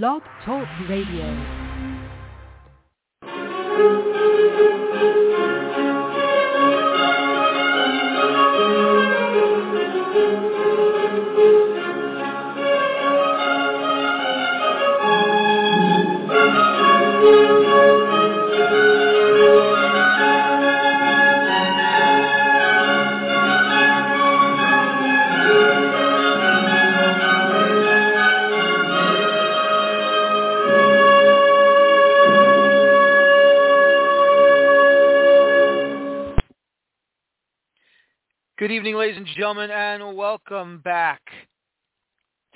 Blog Talk Radio. Good evening, ladies and gentlemen, and welcome back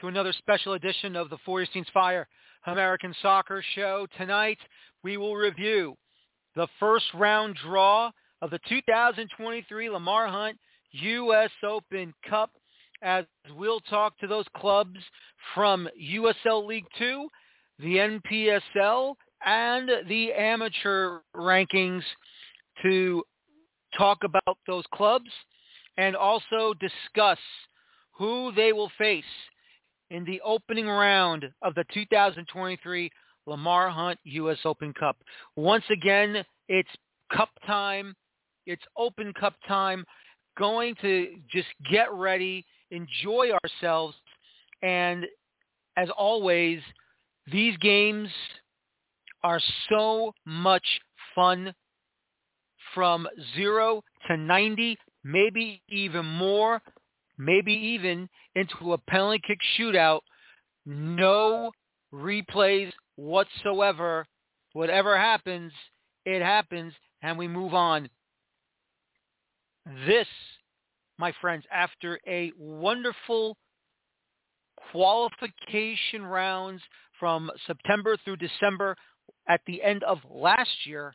to another special edition of the Feuerstein's Fire American Soccer Show. Tonight, we will review the first round draw of the 2023 Lamar Hunt U.S. Open Cup as we'll talk to those clubs from USL League Two, the NPSL, and the amateur rankings to talk about those clubs and also discuss who they will face in the opening round of the 2023 Lamar Hunt U.S. Open Cup. Once again, it's cup time. It's open cup time. Going to just get ready, enjoy ourselves, and as always, these games are so much fun from 0 to 90 maybe even more, maybe even into a penalty kick shootout. No replays whatsoever. Whatever happens, it happens, and we move on. This, my friends, after a wonderful qualification rounds from September through December at the end of last year,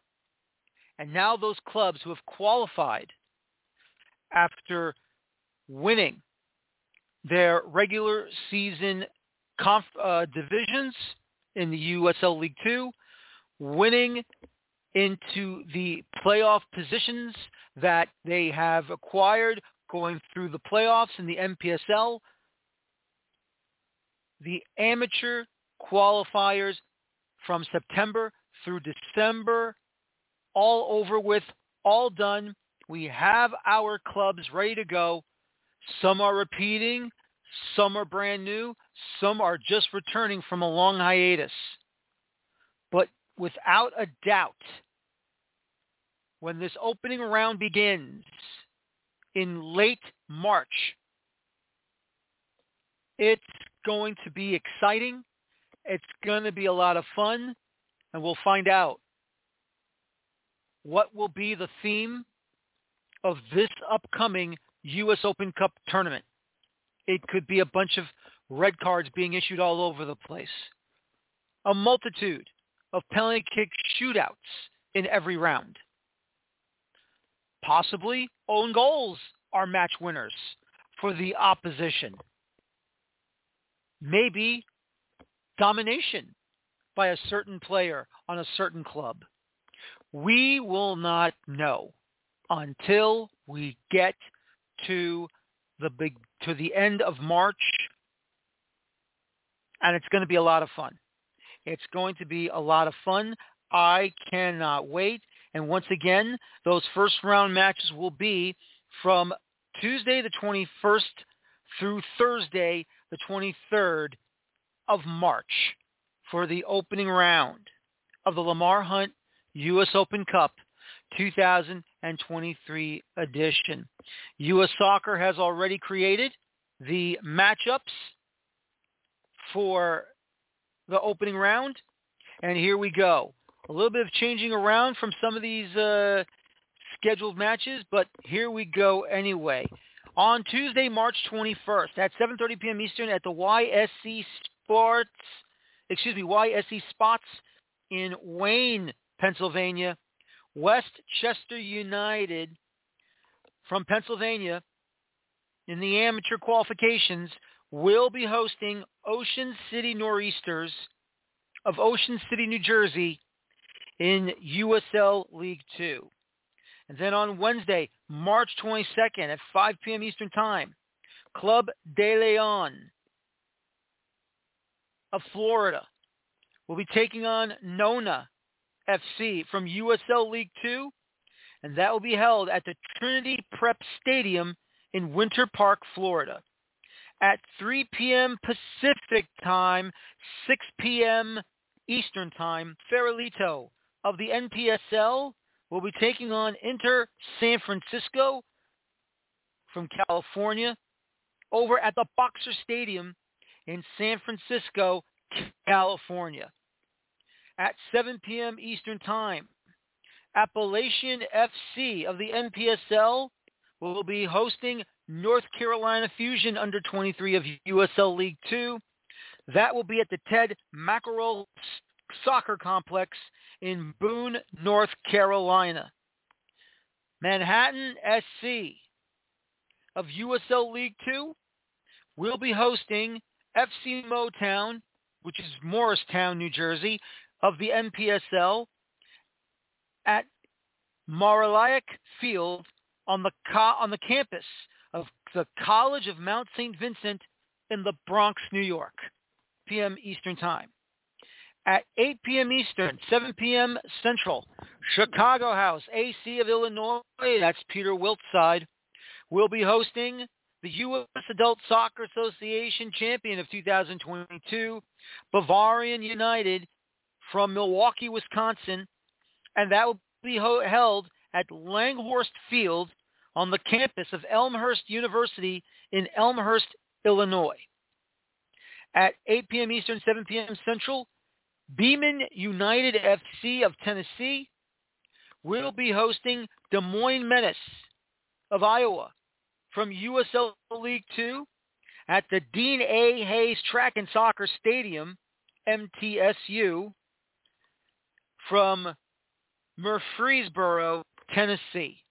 and now those clubs who have qualified after winning their regular season conf, uh, divisions in the USL League Two, winning into the playoff positions that they have acquired going through the playoffs in the NPSL. The amateur qualifiers from September through December, all over with, all done. We have our clubs ready to go. Some are repeating. Some are brand new. Some are just returning from a long hiatus. But without a doubt, when this opening round begins in late March, it's going to be exciting. It's going to be a lot of fun. And we'll find out what will be the theme of this upcoming U.S. Open Cup tournament. It could be a bunch of red cards being issued all over the place. A multitude of penalty kick shootouts in every round. Possibly own goals are match winners for the opposition. Maybe domination by a certain player on a certain club. We will not know until we get to the big to the end of March and it's going to be a lot of fun. It's going to be a lot of fun. I cannot wait. And once again, those first round matches will be from Tuesday the 21st through Thursday the 23rd of March for the opening round of the Lamar Hunt U.S. Open Cup 2023 edition. U.S. Soccer has already created the matchups for the opening round. And here we go. A little bit of changing around from some of these uh, scheduled matches, but here we go anyway. On Tuesday, March 21st at 7.30 p.m. Eastern at the YSC Sports, excuse me, YSC Spots in Wayne, Pennsylvania, West Chester United from Pennsylvania in the amateur qualifications will be hosting Ocean City Nor'easters of Ocean City, New Jersey in USL League Two. And then on Wednesday, March 22nd at 5 p.m. Eastern Time, Club de Lyon of Florida will be taking on Nona FC from USL League Two, and that will be held at the Trinity Prep Stadium in Winter Park, Florida. At 3 p.m. Pacific time, 6 p.m. Eastern time, Farolito of the NPSL will be taking on Inter San Francisco from California over at the Boxer Stadium in San Francisco, California at 7 p.m. Eastern Time. Appalachian FC of the NPSL will be hosting North Carolina Fusion under 23 of USL League 2. That will be at the Ted Mackorell Soccer Complex in Boone, North Carolina. Manhattan SC of USL League 2 will be hosting FC Motown, which is Morristown, New Jersey, of the NPSL at Marillac Field on the co- on the campus of the College of Mount St. Vincent in the Bronx, New York, p.m. Eastern Time. At 8 p.m. Eastern, 7 p.m. Central, Chicago House, AC of Illinois, that's Peter Wilt's side, will be hosting the U.S. Adult Soccer Association champion of 2022, Bavarian United from Milwaukee, Wisconsin, and that will be held at Langhorst Field on the campus of Elmhurst University in Elmhurst, Illinois. At 8 p.m. Eastern, 7 p.m. Central, Beeman United FC of Tennessee will be hosting Des Moines Menace of Iowa from USL League Two at the Dean A. Hayes Track and Soccer Stadium, MTSU, from Murfreesboro, Tennessee.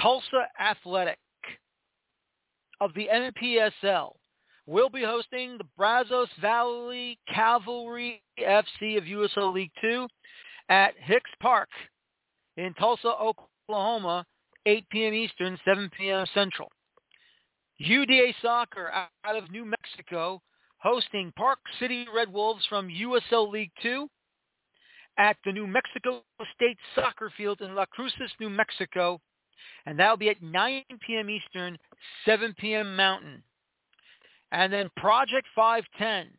Tulsa Athletic of the NPSL will be hosting the Brazos Valley Cavalry FC of USL League Two at Hicks Park in Tulsa, Oklahoma 8 p.m. Eastern, 7 p.m. Central. UDA Soccer out of New Mexico hosting Park City Red Wolves from USL League 2 at the New Mexico State Soccer Field in La Cruces, New Mexico. And that'll be at 9 p.m. Eastern, 7 p.m. Mountain. And then Project 510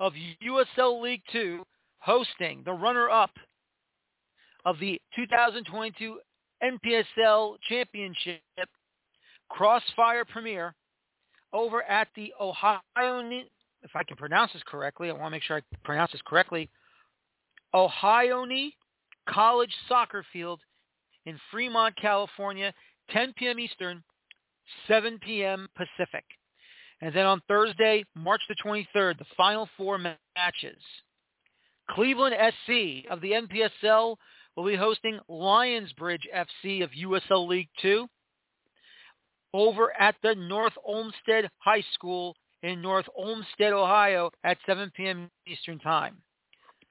of USL League 2 hosting the runner-up of the 2022 NPSL Championship Crossfire Premier over at the Ohio, if I can pronounce this correctly, I want to make sure I pronounce this correctly, Ohlone College Soccer Field in Fremont, California, 10 p.m. Eastern, 7 p.m. Pacific. And then on Thursday, March the 23rd, the final four matches. Cleveland SC of the NPSL will be hosting Lionsbridge FC of USL League Two over at the North Olmsted High School in North Olmsted, Ohio at 7 p.m. Eastern Time.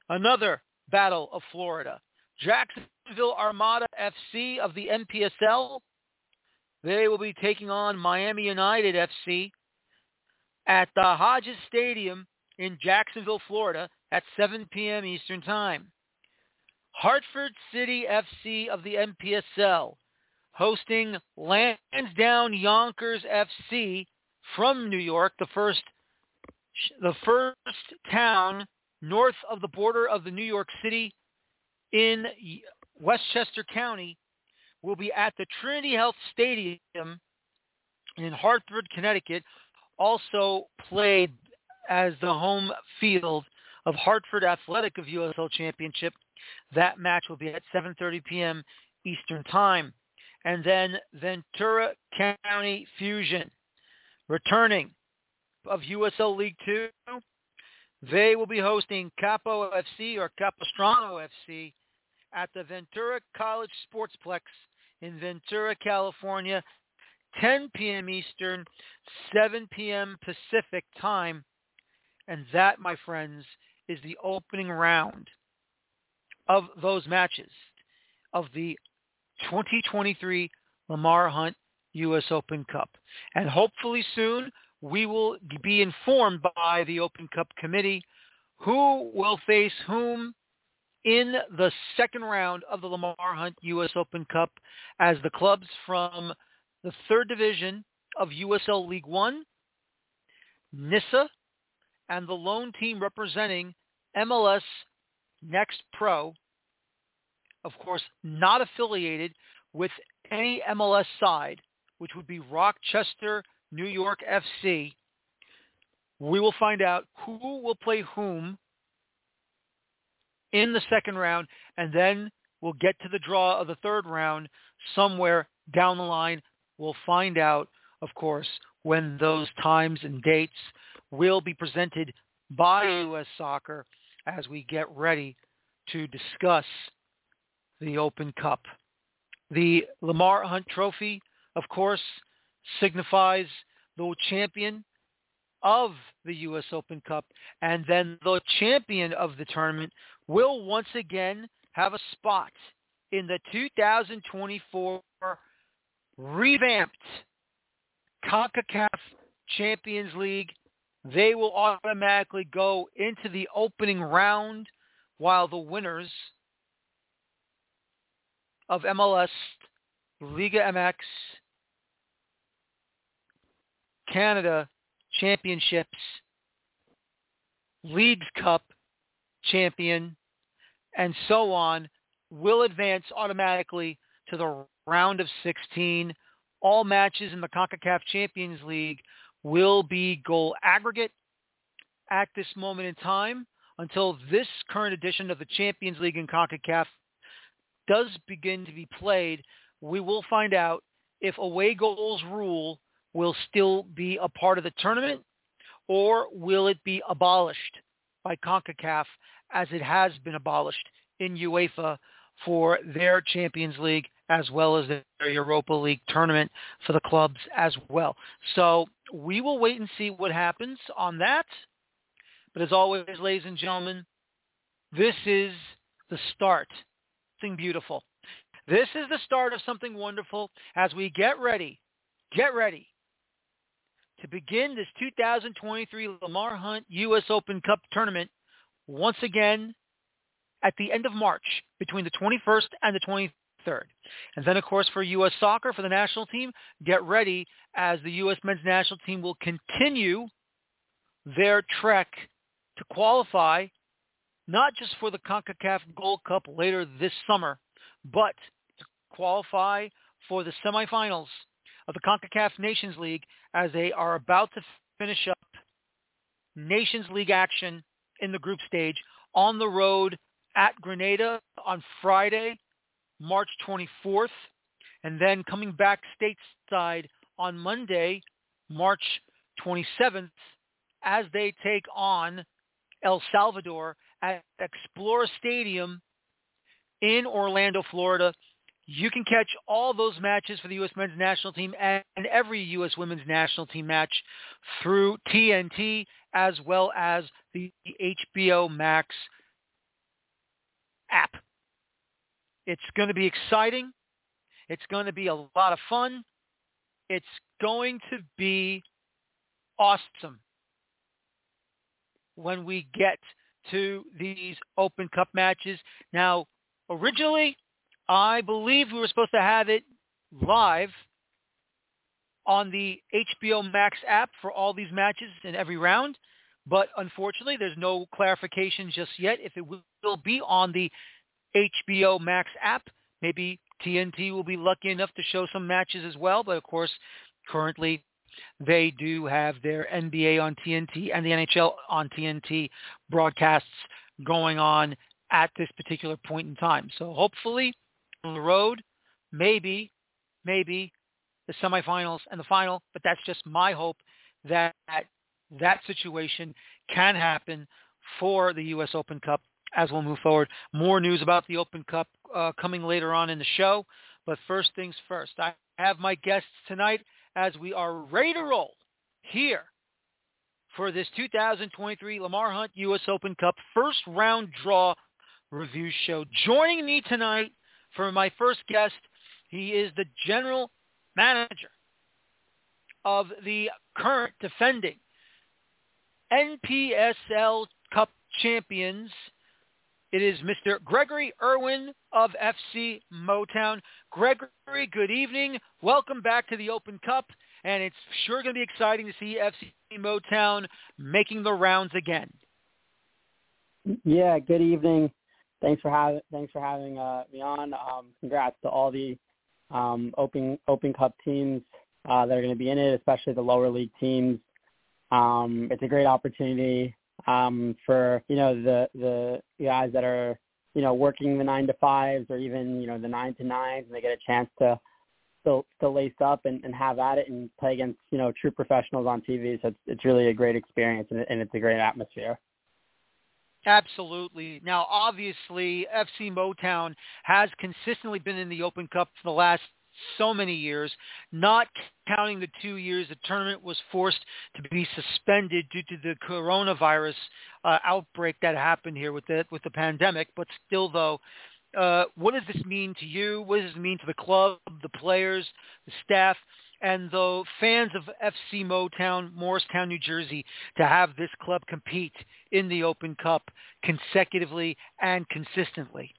Another Battle of Florida. Jacksonville Armada FC of the NPSL. They will be taking on Miami United FC at the Hodges Stadium in Jacksonville, Florida at 7 p.m. Eastern Time. Hartford City FC of the NPSL hosting Lansdowne Yonkers FC from New York, the first the first town north of the border of the New York City in Westchester County will be at the Trinity Health Stadium in Hartford, Connecticut, also played as the home field of Hartford Athletic of USL Championship that match will be at 7.30 p.m. Eastern Time. And then Ventura County Fusion, returning of USL League Two. They will be hosting Capo FC or Capistrano FC at the Ventura College Sportsplex in Ventura, California, 10 p.m. Eastern, 7 p.m. Pacific time. And that, my friends, is the opening round of those matches of the 2023 Lamar Hunt U.S. Open Cup. And hopefully soon we will be informed by the Open Cup committee who will face whom in the second round of the Lamar Hunt U.S. Open Cup as the clubs from the third division of USL League One, NISA, and the lone team representing MLS Next Pro, of course, not affiliated with any MLS side, which would be Rochester, New York FC. We will find out who will play whom in the second round, and then we'll get to the draw of the third round somewhere down the line. We'll find out, of course, when those times and dates will be presented by U.S. Soccer as we get ready to discuss the Open Cup. The Lamar Hunt Trophy, of course, signifies the champion of the U.S. Open Cup, and then the champion of the tournament will once again have a spot in the 2024 revamped CONCACAF Champions League. They will automatically go into the opening round while the winners of MLS, Liga MX, Canada Championships, Leagues Cup champion, and so on will advance automatically to the round of 16. All matches in the CONCACAF Champions League will be goal aggregate at this moment in time until this current edition of the Champions League in CONCACAF does begin to be played. We will find out if away goals rule will still be a part of the tournament or will it be abolished by CONCACAF as it has been abolished in UEFA for their Champions League as well as their Europa League tournament for the clubs as well. So we will wait and see what happens on that. But as always, ladies and gentlemen, this is the start. Something beautiful. This is the start of something wonderful as we get ready, get ready to begin this 2023 Lamar Hunt U.S. Open Cup tournament once again at the end of March between the 21st and the 23rd. And then, of course, for U.S. soccer, for the national team, get ready as the U.S. men's national team will continue their trek to qualify not just for the CONCACAF Gold Cup later this summer, but to qualify for the semifinals of the CONCACAF Nations League as they are about to finish up Nations League action in the group stage on the road at Grenada on Friday, March 24th, and then coming back stateside on Monday, March 27th, as they take on El Salvador at Exploria Stadium in Orlando, Florida. You can catch all those matches for the U.S. men's national team and every U.S. women's national team match through TNT as well as the HBO Max app. It's going to be exciting. It's going to be a lot of fun. It's going to be awesome when we get to these Open Cup matches. Now, originally, I believe we were supposed to have it live on the HBO Max app for all these matches in every round. But unfortunately, there's no clarification just yet if it will be on the HBO Max app. Maybe TNT will be lucky enough to show some matches as well. But of course, currently they do have their NBA on TNT and the NHL on TNT broadcasts going on at this particular point in time. So hopefully the road, maybe, maybe the semifinals and the final, but that's just my hope that that situation can happen for the U.S. Open Cup as we'll move forward. More news about the Open Cup uh, coming later on in the show. But first things first, I have my guests tonight as we are ready to roll here for this 2023 Lamar Hunt U.S. Open Cup first round draw review show. Joining me tonight for my first guest, he is the general manager of the current defending NPSL Cup champions. It is Mr. Gregory Irwin of FC Motown. Gregory, good evening. Welcome back to the Open Cup, and it's sure going to be exciting to see FC Motown making the rounds again. Yeah, good evening. Thanks for having thanks for having uh, me on. Um, congrats to all the um, Open Open Cup teams uh, that are going to be in it, especially the lower league teams. Um, it's a great opportunity um, for you know the the guys that are you know working the nine to fives or even you know the nine to nines, and they get a chance to still still lace up and, and have at it and play against you know true professionals on TV. So it's it's really a great experience and, and it's a great atmosphere. Absolutely. Now, obviously, FC Motown has consistently been in the Open Cup for the last so many years, not counting the two years the tournament was forced to be suspended due to the coronavirus uh, outbreak that happened here with the with the pandemic. But still, though, uh, what does this mean to you? What does this mean to the club, the players, the staff, and the fans of FC Motown, Morristown, New Jersey, to have this club compete in the Open Cup consecutively and consistently?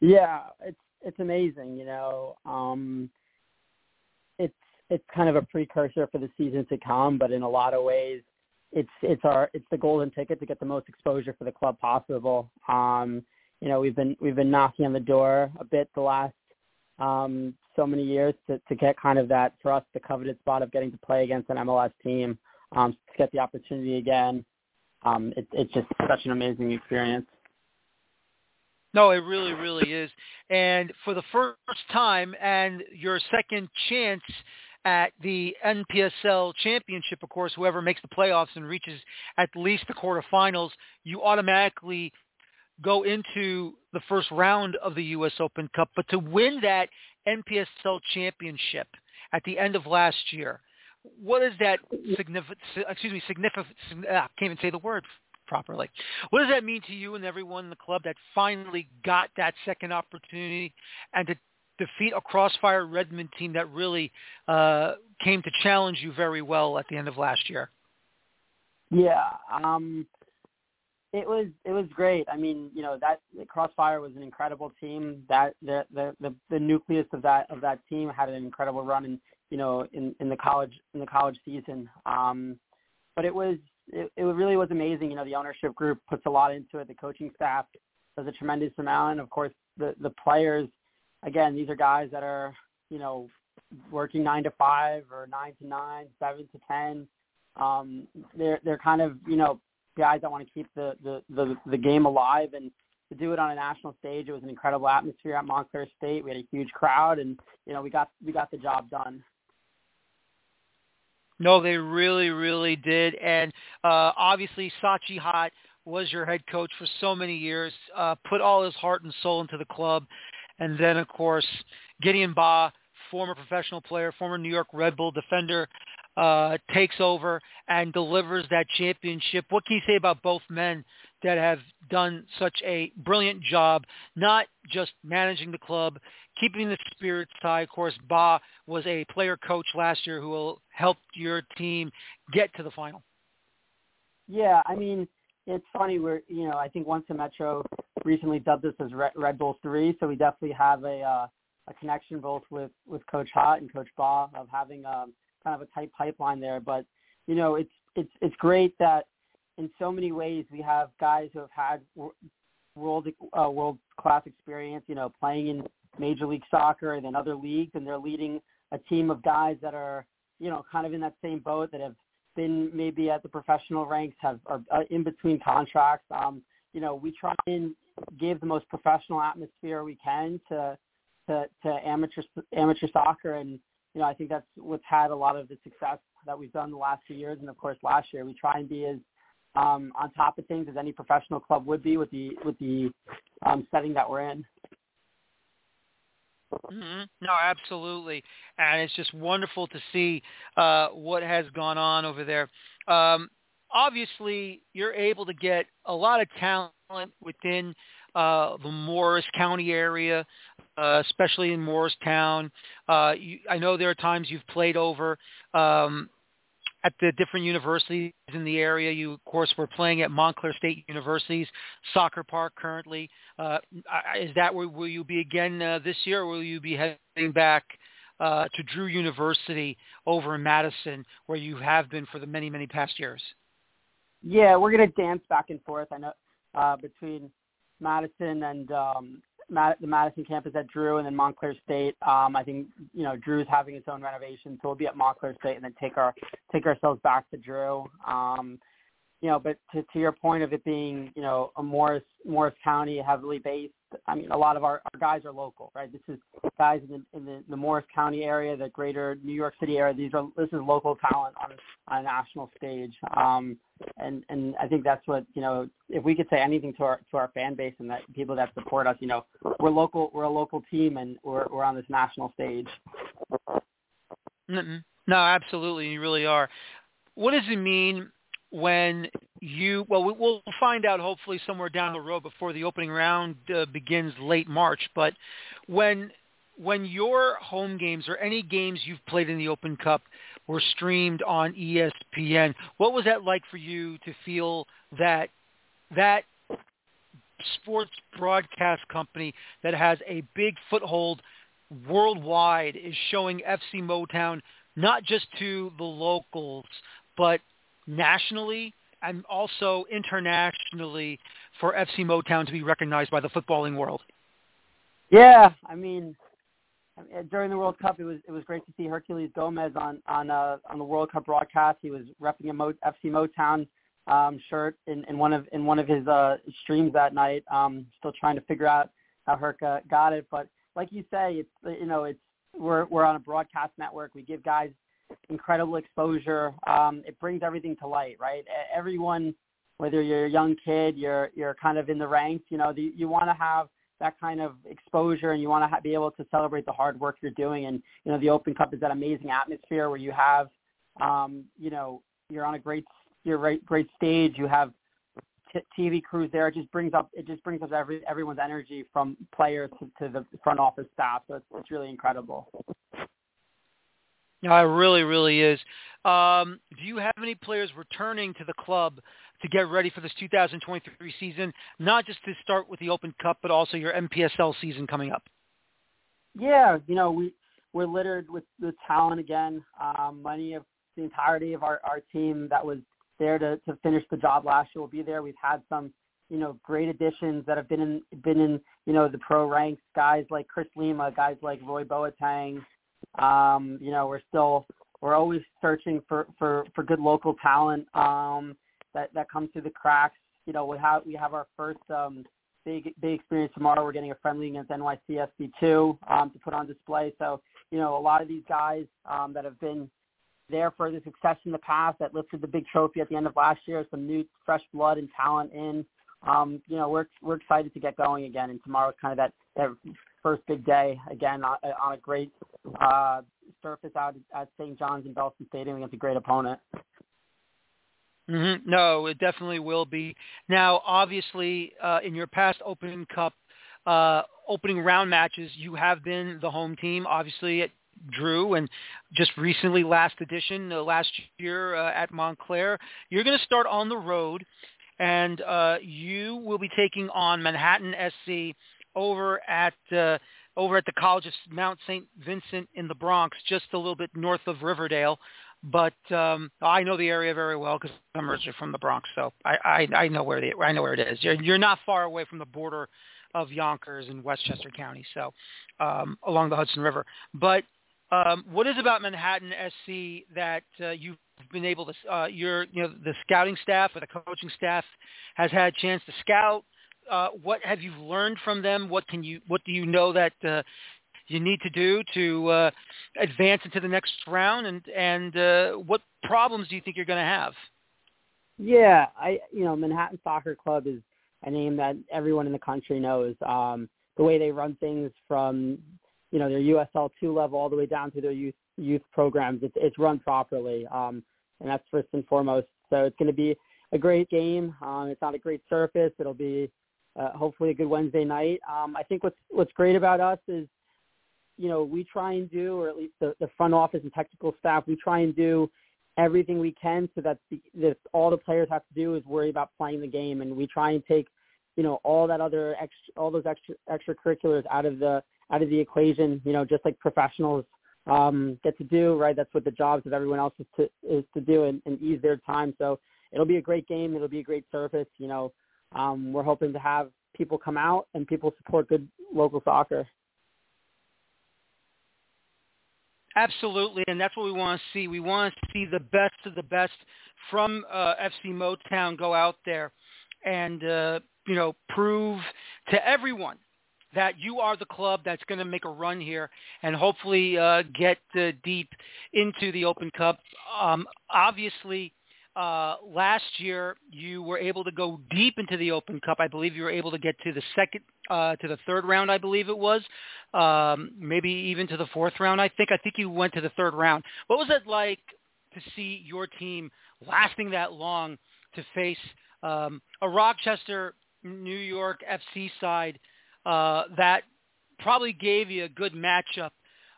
Yeah, it's it's amazing. You know, um, it's it's kind of a precursor for the season to come, but in a lot of ways, it's it's our it's the golden ticket to get the most exposure for the club possible. Um, you know, we've been we've been knocking on the door a bit the last um, so many years to, to get kind of that for us the coveted spot of getting to play against an MLS team um, to get the opportunity again. Um, it, it's just such an amazing experience. No, it really, really is. And for the first time and your second chance at the NPSL championship, of course, whoever makes the playoffs and reaches at least the quarterfinals, you automatically go into the first round of the U.S. Open Cup. But to win that NPSL championship at the end of last year, what is that significant? Excuse me, significant. Ah, I can't even say the word properly. What does that mean to you and everyone in the club that finally got that second opportunity and to defeat a Crossfire Redmond team that really uh, came to challenge you very well at the end of last year? Yeah, um, it was it was great. I mean, you know that Crossfire was an incredible team. That the the the, the nucleus of that of that team had an incredible run in you know in in the college in the college season. Um, but it was it, it really was amazing. You know, the ownership group puts a lot into it. The coaching staff does a tremendous amount. And of course, the the players, again, these are guys that are you know working nine to five or nine to nine, seven to ten. Um, they're they're kind of you know guys that want to keep the the the, the game alive and to do it on a national stage. It was an incredible atmosphere at Montclair State. We had a huge crowd, and you know we got we got the job done. No, they really, really did. And uh, obviously, Sachi Hatt was your head coach for so many years, uh, put all his heart and soul into the club. And then, of course, Gideon Baah, former professional player, former New York Red Bull defender, uh, takes over and delivers that championship. What can you say about both men that have done such a brilliant job, not just managing the club, keeping the spirits high. Of course, Baah was a player coach last year who will help your team get to the final. Yeah, I mean, it's funny. We're you know I think Once the Metro recently dubbed this as Red, Bull Three, so we definitely have a uh, a connection both with with Coach Hatt and Coach Baah of having um, kind of a tight pipeline there. But you know, it's it's it's great that in so many ways we have guys who have had world uh, world class experience. You know, playing in Major League Soccer and then other leagues, and they're leading a team of guys that are, you know, kind of in that same boat that have been maybe at the professional ranks, have are uh, in between contracts. Um, you know, we try and give the most professional atmosphere we can to to, to amateur amateur soccer, and you know, I think that's what's had a lot of the success that we've done the last few years, and of course last year. We try and be as um, on top of things as any professional club would be with the with the um, setting that we're in. Mm-hmm. No, absolutely, and it's just wonderful to see uh, what has gone on over there. Um, obviously, you're able to get a lot of talent within uh, the Morris County area, uh, especially in Morristown. Uh, you, I know there are times you've played over um, at the different universities in the area. You, of course, were playing at Montclair State University's soccer park currently. Uh, is that where will you be again uh, this year, or will you be heading back uh, to Drew University over in Madison, where you have been for the many, many past years? Yeah, we're going to dance back and forth. I know uh, between Madison and um, the Madison campus at Drew and then Montclair State. Um, I think you know Drew's having its own renovation, so we'll be at Montclair State and then take our take ourselves back to Drew. Um, you know, but to, to your point of it being, you know, a Morris Morris County heavily based. I mean, a lot of our, our guys are local, right? This is guys in the in the, the Morris County area, the greater New York City area. These are this is local talent on on a national stage. Um, and and I think that's what you know. If we could say anything to our to our fan base and that people that support us, you know, we're local. We're a local team, and we're we're on this national stage. No, absolutely, you really are. What does it mean when you well we'll find out hopefully somewhere down the road before the opening round uh, begins late March. But when when your home games or any games you've played in the Open Cup were streamed on ESPN what was that like for you to feel that that sports broadcast company that has a big foothold worldwide is showing FC Motown not just to the locals but nationally and also internationally for FC Motown to be recognized by the footballing world? Yeah, I mean, during the World Cup, it was it was great to see Herculez Gomez on on uh, on the World Cup broadcast. He was repping a Mo, FC Motown um, shirt in, in one of in one of his uh, streams that night. Um, still trying to figure out how Herca got it, but like you say, it's you know it's we're we're on a broadcast network. We give guys incredible exposure. Um, it brings everything to light, right? Everyone, whether you're a young kid, you're you're kind of in the ranks. You know, the, you want to have that kind of exposure, and you want to ha- be able to celebrate the hard work you're doing. And you know, the Open Cup is that amazing atmosphere where you have, um, you know, you're on a great you're right great stage. You have t- TV crews there. It just brings up it just brings up every everyone's energy from players to, to the front office staff. So it's, it's really incredible. No, it really, really is. Um, do you have any players returning to the club to get ready for this 2023 season, not just to start with the Open Cup, but also your NPSL season coming up? Yeah, you know, we we're littered with the talent again. Um, many of the entirety of our, our team that was there to, to finish the job last year will be there. We've had some, you know, great additions that have been in been in, you know, the pro ranks, guys like Chris Lima, guys like Roy Boateng, um, you know, we're still we're always searching for for for good local talent um, that that comes through the cracks. You know, we have we have our first um, big big experience tomorrow. We're getting a friendly against NYCFC two um, to put on display. So you know, a lot of these guys um, that have been there for the success in the past that lifted the big trophy at the end of last year, some new fresh blood and talent in. Um, you know, we're we're excited to get going again, and tomorrow's kind of that that first big day again on, a great uh, surface out at St. John's in Belson Stadium against a great opponent. Mm-hmm. No, it definitely will be. Now, obviously, uh, in your past Open Cup uh, opening round matches, you have been the home team. Obviously, at Drew, and just recently, last edition, uh, last year uh, at Montclair. You're going to start on the road, and uh, you will be taking on Manhattan SC over at uh, over at the College of Mount St. Vincent in the Bronx, just a little bit north of Riverdale. But um, I know the area very well because I'm originally from the Bronx, so I, I, I know where the I know where it is. You're, you're not far away from the border of Yonkers and Westchester County, so um, along the Hudson River. But um, what is about Manhattan SC that uh, you've been able to, uh, your, you know, the scouting staff or the coaching staff has had a chance to scout? Uh, what have you learned from them? What can you, what do you know that uh, you need to do to uh, advance into the next round, and and uh, what problems do you think you're going to have? Yeah, I, you know, Manhattan Soccer Club is a name that everyone in the country knows. Um, the way they run things from, you know, their USL two level all the way down to their youth youth programs, it's it's run properly, um, and that's first and foremost. So it's going to be a great game. Um, it's on a great surface. It'll be uh, hopefully a good Wednesday night. Um, I think what's what's great about us is, you know, we try and do, or at least the, the front office and technical staff, we try and do everything we can so that the, the, all the players have to do is worry about playing the game, and we try and take, you know, all that other extra, all those extra extracurriculars out of the out of the equation. You know, just like professionals um, get to do, right? That's what the jobs of everyone else is to is to do and, and ease their time. So it'll be a great game. It'll be a great surface. You know, um, we're hoping to have people come out and people support good local soccer. Absolutely, and that's what we want to see. We want to see the best of the best from uh, FC Motown go out there and uh, you know prove to everyone that you are the club that's going to make a run here and hopefully uh, get uh, deep into the Open Cup. Um, obviously, uh, last year you were able to go deep into the Open Cup. I believe you were able to get to the second, uh, to the third round. I believe it was, um, maybe even to the fourth round. I think. I think you went to the third round. What was it like to see your team lasting that long to face um, a Rochester, New York FC side uh, that probably gave you a good matchup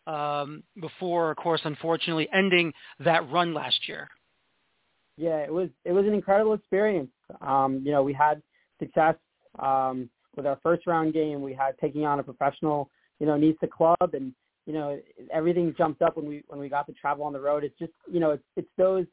um, before, of course, unfortunately ending that run last year? Yeah, it was it was an incredible experience. Um, you know, we had success um, with our first round game. We had taking on a professional, you know, NISA club, and you know everything jumped up when we when we got to travel on the road. It's just you know it's it's those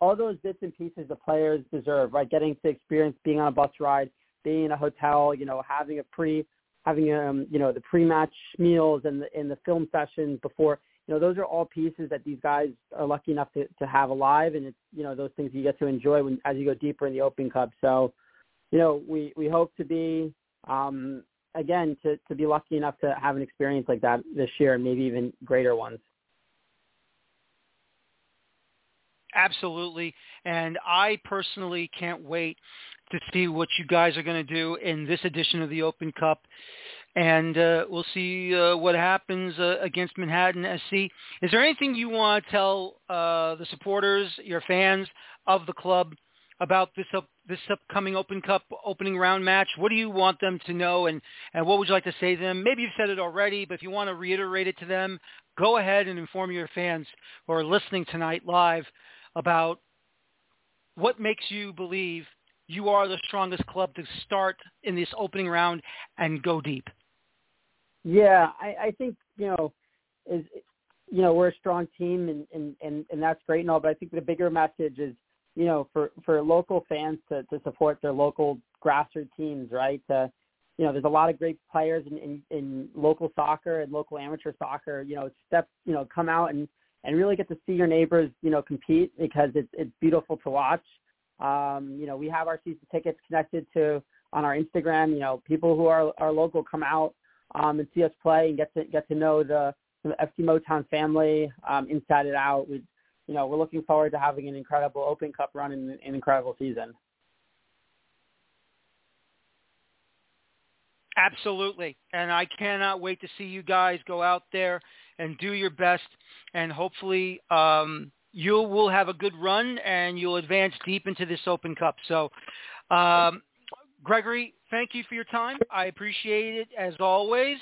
all those bits and pieces the players deserve, right? Getting to experience being on a bus ride, being in a hotel, you know, having a pre having um you know the pre-match meals and the in the film sessions before you know, those are all pieces that these guys are lucky enough to, to have alive, and it's you know those things you get to enjoy when as you go deeper in the Open Cup. So, you know, we we hope to be um, again to to be lucky enough to have an experience like that this year, and maybe even greater ones. Absolutely, and I personally can't wait to see what you guys are going to do in this edition of the Open Cup and uh, we'll see uh, what happens uh, against Manhattan SC. Is there anything you want to tell uh, the supporters, your fans of the club about this up, this upcoming Open Cup opening round match? What do you want them to know, and, and what would you like to say to them? Maybe you've said it already, but if you want to reiterate it to them, go ahead and inform your fans who are listening tonight live about what makes you believe you are the strongest club to start in this opening round and go deep. Yeah, I, I think you know is you know we're a strong team and, and and and that's great and all, but I think the bigger message is you know for for local fans to to support their local grassroots teams, right? To you know, there's a lot of great players in, in, in local soccer and local amateur soccer. You know, step you know come out and and really get to see your neighbors you know compete because it's it's beautiful to watch. Um, you know, we have our season tickets connected to on our Instagram. You know, people who are are local come out um, and see us play and get to get to know the, the FC Motown family um, inside and out. We, you know, we're looking forward to having an incredible Open Cup run and an incredible season. Absolutely, and I cannot wait to see you guys go out there and do your best, and hopefully um, you will have a good run and you'll advance deep into this Open Cup. So, um, Gregory, thank you for your time. I appreciate it as always.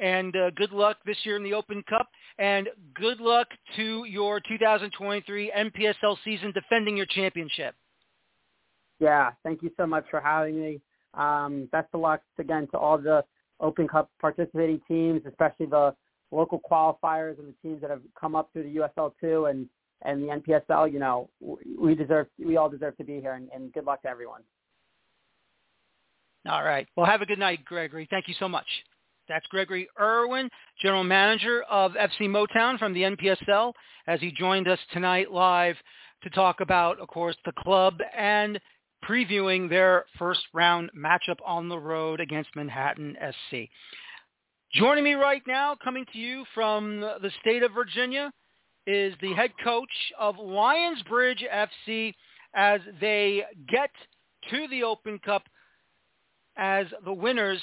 And uh, good luck this year in the Open Cup. And good luck to your 2023 NPSL season defending your championship. Yeah, thank you so much for having me. Um, best of luck again to all the Open Cup participating teams, especially the local qualifiers and the teams that have come up through the USL2 and, and the NPSL. You know, we deserve, we all deserve to be here, and, and good luck to everyone. All right. Well, have a good night, Gregory. Thank you so much. That's Gregory Irwin, General Manager of FC Motown from the NPSL, as he joined us tonight live to talk about, of course, the club and previewing their first round matchup on the road against Manhattan SC. Joining me right now, coming to you from the state of Virginia, is the head coach of Lionsbridge FC as they get to the Open Cup as the winners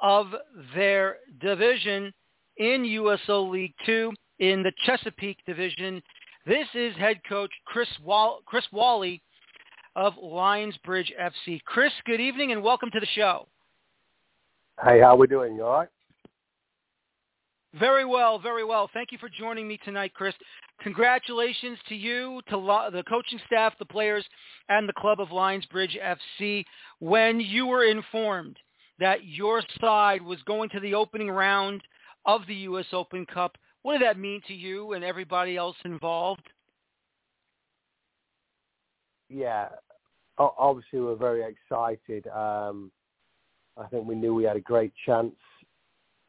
of their division in USL League Two in the Chesapeake Division. This is head coach Chris Wall- Chris Whalley of Lionsbridge FC. Chris, good evening and welcome to the show. Hey, how are we doing? You all right? Very well, very well. Thank you for joining me tonight, Chris. Congratulations to you, to the coaching staff, the players, and the club of Lionsbridge FC. When you were informed that your side was going to the opening round of the U.S. Open Cup, what did that mean to you and everybody else involved? Yeah, obviously we're very excited. Um, I think we knew we had a great chance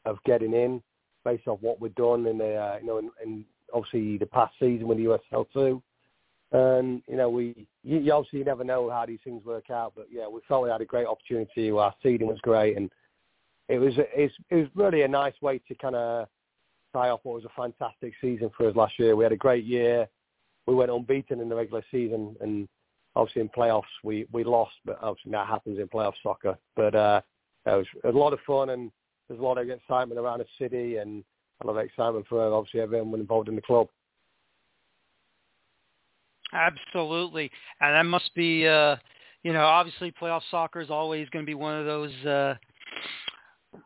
of getting in based off what we've done in the uh, you know in, in obviously the past season with the USL two. And you know we you, you obviously you never know how these things work out, but yeah, we felt we had a great opportunity. Our seeding was great, and it was it was really a nice way to kind of tie off what was a fantastic season for us last year. We had a great year. We went unbeaten in the regular season, and obviously in playoffs we we lost, but obviously that happens in playoff soccer. But uh, it was a lot of fun, and there's a lot of excitement around the city and a lot of excitement for obviously everyone involved in the club. Absolutely, and that must be, uh, you know, obviously playoff soccer is always going to be one of those uh,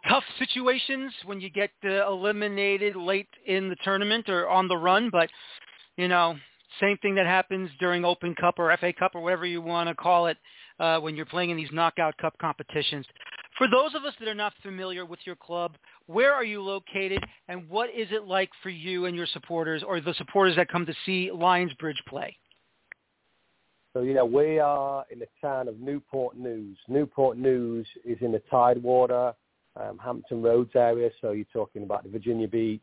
tough situations when you get uh, eliminated late in the tournament or on the run. But you know, same thing that happens during Open Cup or FA Cup or whatever you want to call it uh, when you're playing in these knockout cup competitions. For those of us that are not familiar with your club, where are you located and what is it like for you and your supporters or the supporters that come to see Lionsbridge play? So, yeah, we are in the town of Newport News. Newport News is in the Tidewater, um, Hampton Roads area. So you're talking about the Virginia Beach,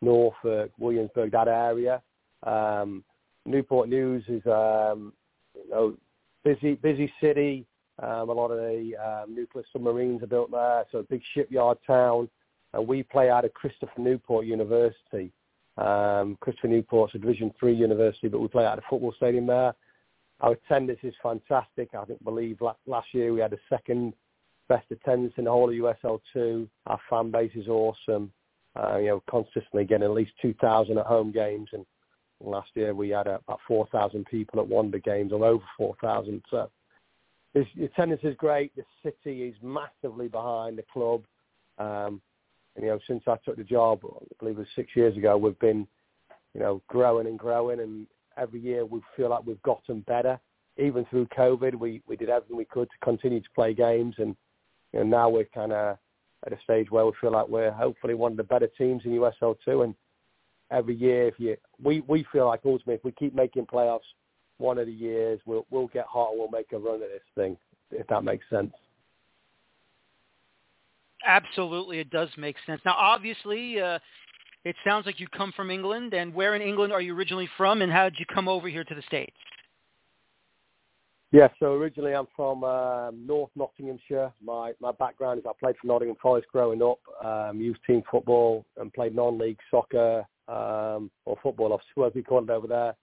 Norfolk, Williamsburg, that area. Um, Newport News is, um, you know, busy, busy city. Um, a lot of the um, nuclear submarines are built there, so a big shipyard town. And we play out of Christopher Newport University. Um, Christopher Newport's a Division Three university, but we play out of the football stadium there. Our attendance is fantastic. I think, believe last year we had the second best attendance in the whole of USL two. Our fan base is awesome. Uh, you know, consistently getting at least 2,000 at home games, and last year we had uh, about 4,000 people at one of the games, or over 4,000. So the attendance is great. The city is massively behind the club. Um, and, you know, since I took the job, I believe it was six years ago, we've been, you know, growing and growing. And every year we feel like we've gotten better. Even through COVID, we, we did everything we could to continue to play games. And you know, now we're kind of at a stage where we feel like we're hopefully one of the better teams in USL too. And every year, if you, we, we feel like ultimately if we keep making playoffs, one of the years we'll we'll get hot and we'll make a run at this thing, if that makes sense. Absolutely, it does make sense. Now, obviously, uh, it sounds like you come from England. And where in England are you originally from, and how did you come over here to the states? Yeah, so originally I'm from um, North Nottinghamshire. My my background is I played for Nottingham Forest growing up, um, youth team football, and played non-league soccer um, or football, as we call it over there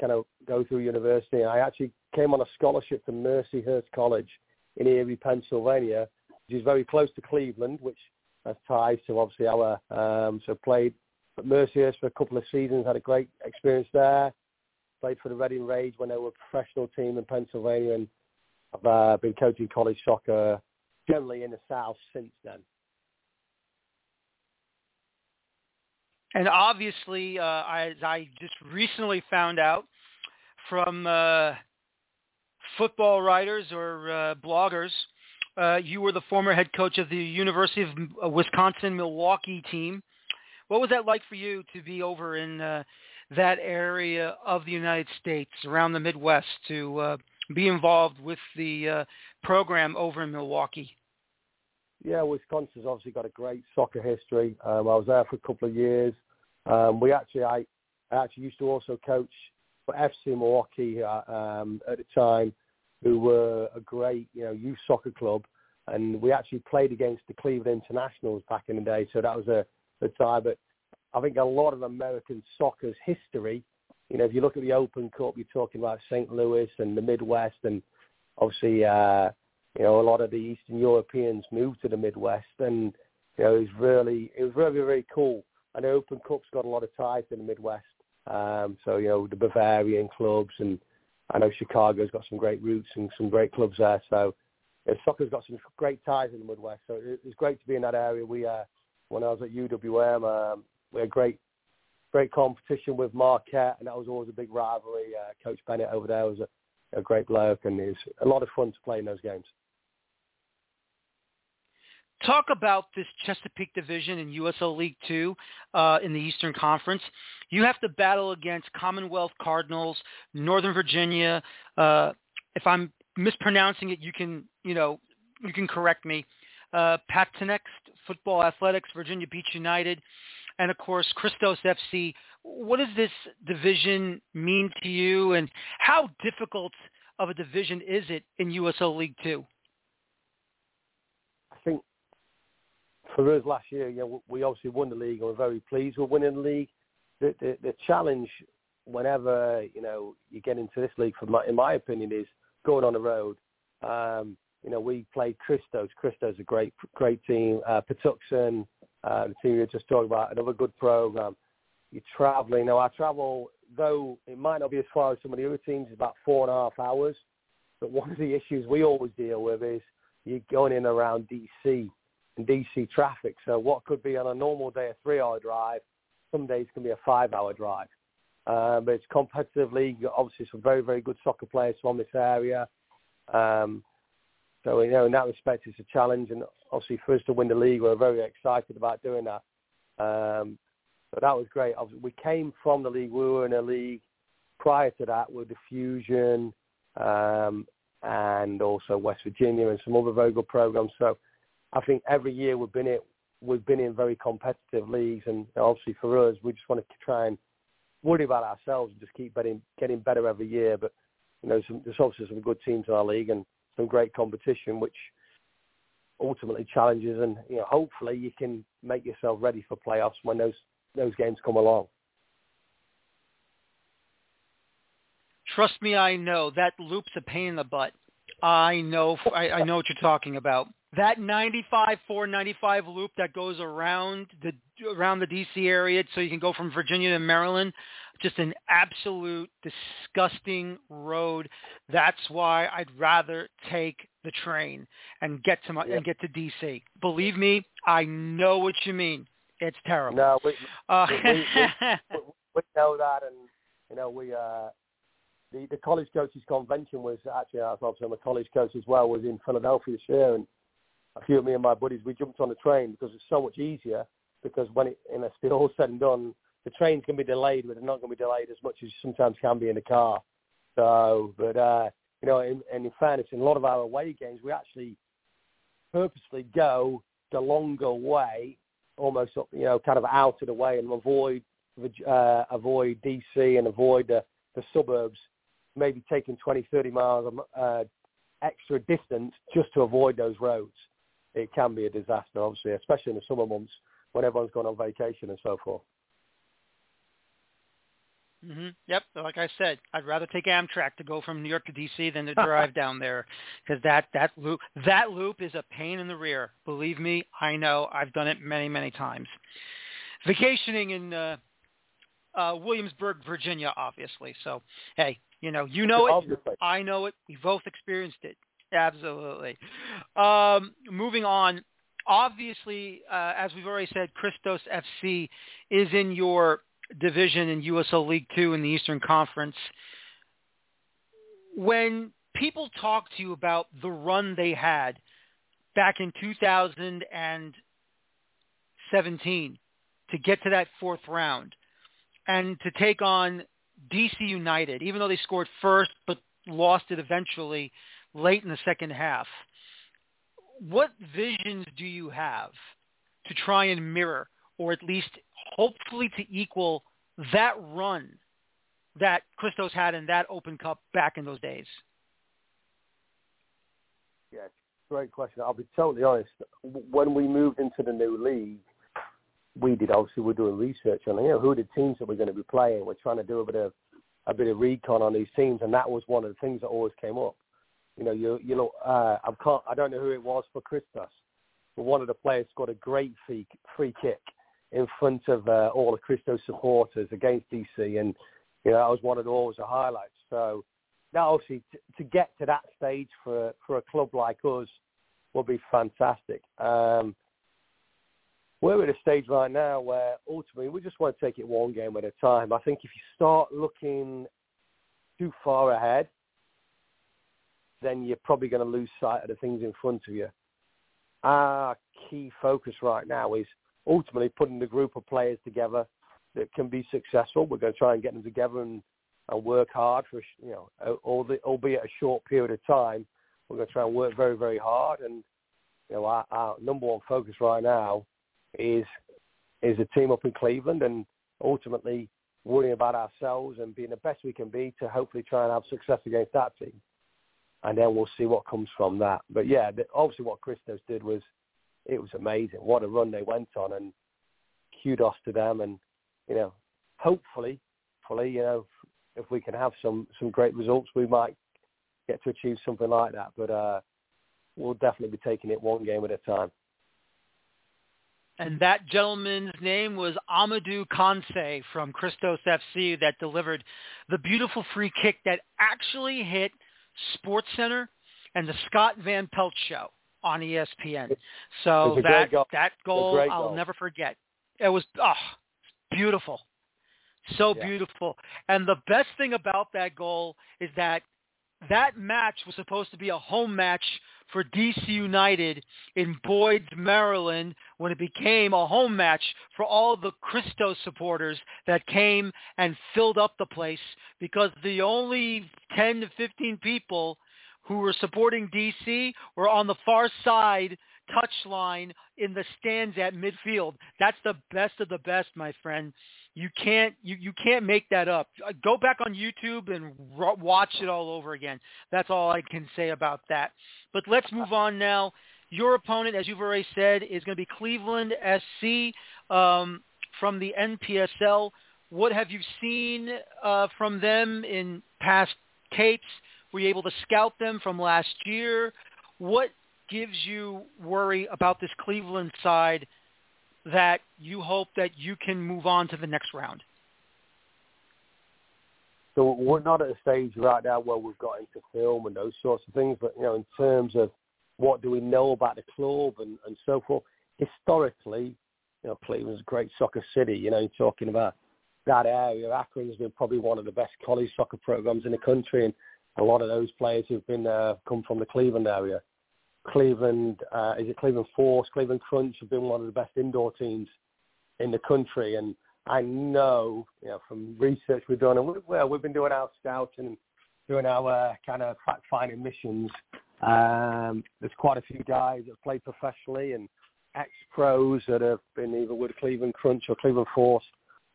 kind of go through university. I actually came on a scholarship to Mercyhurst College in Erie, Pennsylvania, which is very close to Cleveland, which has ties to obviously our um, so played at Mercyhurst for a couple of seasons, had a great experience there. Played for the Reading Rage when they were a professional team in Pennsylvania, and I've uh, been coaching college soccer generally in the South since then. And obviously, uh, I, I just recently found out from uh, football writers or uh, bloggers, uh, you were the former head coach of the University of uh, Wisconsin Milwaukee team. What was that like for you to be over in uh, that area of the United States, around the Midwest, to uh, be involved with the uh, program over in Milwaukee? Yeah, Wisconsin's obviously got a great soccer history. Um, I was there for a couple of years. Um, we actually, I, I actually used to also coach for FC Milwaukee uh, um, at the time, who were a great, you know, youth soccer club, and we actually played against the Cleveland Internationals back in the day. So that was a, a time. But I think a lot of American soccer's history, you know, if you look at the Open Cup, you're talking about St. Louis and the Midwest, and obviously, uh, you know, a lot of the Eastern Europeans moved to the Midwest, and you know, it was really, it was really, really cool I know Open Cup's got a lot of ties in the Midwest. Um, so, you know, the Bavarian clubs and I know Chicago's got some great roots and some great clubs there. So you know, soccer's got some great ties in the Midwest. So it's great to be in that area. We, uh, when I was at UWM. Um, we had great, great competition with Marquette, and that was always a big rivalry. Uh, Coach Bennett over there was a, a great bloke, and it was a lot of fun to play in those games. Talk about this Chesapeake division in USL League Two uh, in the Eastern Conference. You have to battle against Commonwealth Cardinals, Northern Virginia. Uh, if I'm mispronouncing it, you can you know you can correct me. Uh, Patuxent Football Athletics, Virginia Beach United, and of course Christos FC. What does this division mean to you, and how difficult of a division is it in USL League Two? I think for us last year, you know, we obviously won the league and we're very pleased with winning the league. The, the, the challenge whenever, you know, you get into this league, for my, in my opinion, is going on the road. Um, you know, we played Christos. Christos a great, great team. Uh, Patuxent, uh, the team you were just talking about, another good program. You're traveling. Now, our travel, though it might not be as far as some of the other teams, is about four and a half hours. But one of the issues we always deal with is you're going in around DC DC traffic. So what could be on a normal day a three-hour drive, some days can be a five-hour drive. Um, but it's competitive league. Obviously, some very, very good soccer players from this area. Um, so, you know, in that respect, it's a challenge. And obviously, for us to win the league, we're very excited about doing that. Um, but that was great. Obviously, we came from the league. We were in a league prior to that with the Fusion um, and also West Virginia and some other very good programs. So I think every year we've been in, we've been in very competitive leagues, and obviously for us, we just want to try and worry about ourselves and just keep getting getting better every year. But you know, some, there's obviously some good teams in our league and some great competition, which ultimately challenges and you know hopefully you can make yourself ready for playoffs when those those games come along. Trust me, I know that loop's a pain in the butt. I know I, I know what you're talking about that 95 495 loop that goes around the around the DC area so you can go from Virginia to Maryland just an absolute disgusting road. That's why I'd rather take the train and get to my yeah. and get to DC believe me I know what you mean. It's terrible. No we uh, we, we, we, we know that and you know we uh the, the college coaches convention was actually I was also a college coach as well was in Philadelphia this year and a few of me and my buddies, we jumped on the train because it's so much easier. Because when it, and it's all said and done, the trains can be delayed, but they're not going to be delayed as much as sometimes can be in the car. So, but uh, you know, in, and in fairness, in a lot of our away games, we actually purposely go the longer way, almost you know, kind of out of the way, and avoid uh, avoid DC and avoid the, the suburbs, maybe taking 20, 30 miles uh, extra distance just to avoid those roads it can be a disaster, obviously, especially in the summer months when everyone's gone on vacation and so forth. Mm-hmm. Yep. Like I said, I'd rather take Amtrak to go from New York to DC than to drive down there because that that loop that loop is a pain in the rear. Believe me, I know. I've done it many many times. Vacationing in uh, uh, Williamsburg, Virginia, obviously. So hey, you know, you know it. I know it. We both experienced it. Absolutely. Um, moving on. Obviously, uh, as we've already said, Christos FC is in your division in USL League Two in the Eastern Conference. When people talk to you about the run they had back in 2017 to get to that fourth round and to take on DC United, even though they scored first but lost it eventually late in the second half. What visions do you have to try and mirror or at least hopefully to equal that run that Christos had in that Open Cup back in those days? Yeah, great question. I'll be totally honest. When we moved into the new league, we did obviously we're doing research on you know who are the teams that we're going to be playing. We're trying to do a bit of a bit of recon on these teams, and that was one of the things that always came up. You know, you you know, uh, I can't, I don't know who it was for Christos, but one of the players scored a great free free kick in front of uh, all the Christos supporters against DC, and you know that was one of the always the highlights. So now, obviously t- to get to that stage for for a club like us would be fantastic. Um, we're at a stage right now where ultimately we just want to take it one game at a time. I think if you start looking too far ahead, then you're probably going to lose sight of the things in front of you. Our key focus right now is ultimately putting the group of players together that can be successful. We're going to try and get them together and, and work hard for, you know, albeit a short period of time. We're going to try and work very, very hard. And, you know, our, our number one focus right now is is a team up in Cleveland and ultimately worrying about ourselves and being the best we can be to hopefully try and have success against that team. And then we'll see what comes from that. But yeah, obviously what Christos did was, it was amazing. What a run they went on and kudos to them. And, you know, hopefully, hopefully, you know, if we can have some, some great results, we might get to achieve something like that. But uh, we'll definitely be taking it one game at a time and that gentleman's name was Amadou Kansé from Christos FC that delivered the beautiful free kick that actually hit Sports Center and the Scott Van Pelt show on ESPN. So that goal. that goal I'll goal. never forget. It was oh beautiful. So yeah. beautiful. And the best thing about that goal is that that match was supposed to be a home match for DC United in Boyds, Maryland, when it became a home match for all the Christos supporters that came and filled up the place because the only 10 to 15 people who were supporting DC were on the far side touchline in the stands at midfield. That's the best of the best, my friend. You can't you, you can't make that up. Uh, go back on YouTube and watch it all over again. That's all I can say about that. But let's move on now. Your opponent, as you've already said, is going to be Cleveland SC um, from the NPSL. What have you seen uh, from them in past tapes? Were you able to scout them from last year? What gives you worry about this Cleveland side that you hope that you can move on to the next round? So we're not at a stage right now where we've got into film and those sorts of things, but you know, in terms of what do we know about the club and, and so forth, historically, you know, Cleveland's a great soccer city. You know, you're talking about that area. Akron's been probably one of the best college soccer programs in the country, and a lot of those players who've been uh, come from the Cleveland area. Cleveland, uh, is it Cleveland Force, Cleveland Crunch have been one of the best indoor teams in the country. And I know, you know, from research we've done, and we, well, we've been doing our scouting and doing our uh, kind of fact-finding missions. Um, there's quite a few guys that play professionally and ex-pros that have been either with Cleveland Crunch or Cleveland Force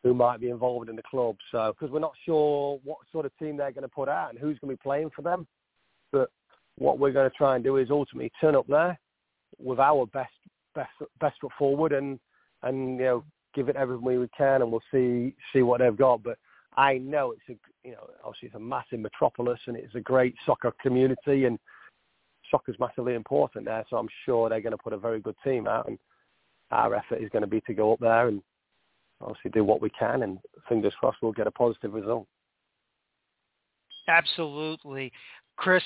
who might be involved in the club. So, because we're not sure what sort of team they're going to put out and who's going to be playing for them. But what we're going to try and do is ultimately turn up there with our best best best foot forward and and you know give it everything we can and we'll see see what they've got. But I know it's a you know obviously it's a massive metropolis and it's a great soccer community and soccer's massively important there. So I'm sure they're going to put a very good team out and our effort is going to be to go up there and obviously do what we can and fingers crossed we'll get a positive result. Absolutely. Chris,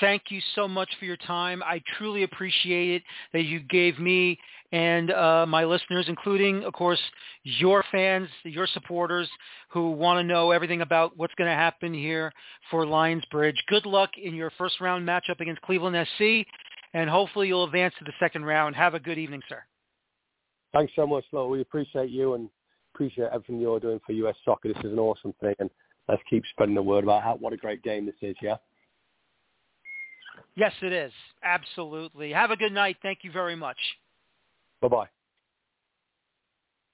thank you so much for your time. I truly appreciate it that you gave me and uh, my listeners, including, of course, your fans, your supporters who want to know everything about what's going to happen here for Lionsbridge. Good luck in your first round matchup against Cleveland SC, and hopefully you'll advance to the second round. Have a good evening, sir. Thanks so much, Flo. We appreciate you and appreciate everything you're doing for U.S. soccer. This is an awesome thing, and let's keep spreading the word about how, what a great game this is, yeah? Yes, it is. Absolutely. Have a good night. Thank you very much. Bye-bye.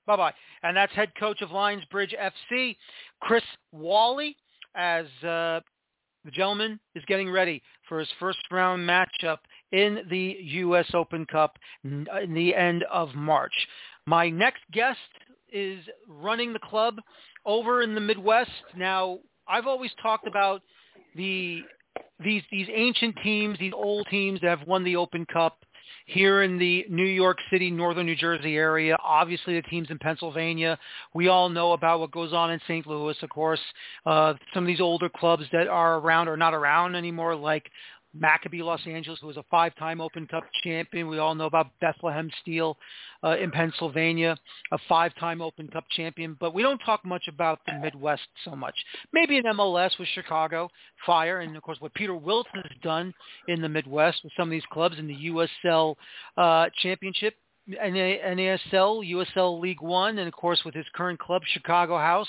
Bye-bye. And that's head coach of Lionsbridge FC, Chris Whalley, as uh, the gentleman is getting ready for his first round matchup in the U.S. Open Cup in the end of March. My next guest is running the club over in the Midwest. Now, I've always talked about the these these ancient teams, these old teams that have won the Open Cup here in the New York City, northern New Jersey area. Obviously, the teams in Pennsylvania. We all know about what goes on in St. Louis, of course. Uh, some of these older clubs that are around are not around anymore, like Maccabi Los Angeles, who was a five-time Open Cup champion. We all know about Bethlehem Steel uh, in Pennsylvania, a five-time Open Cup champion. But we don't talk much about the Midwest so much. Maybe in MLS with Chicago Fire, and of course what Peter Wilson has done in the Midwest with some of these clubs in the USL uh, Championship. NASL, USL League One, and of course with his current club, Chicago House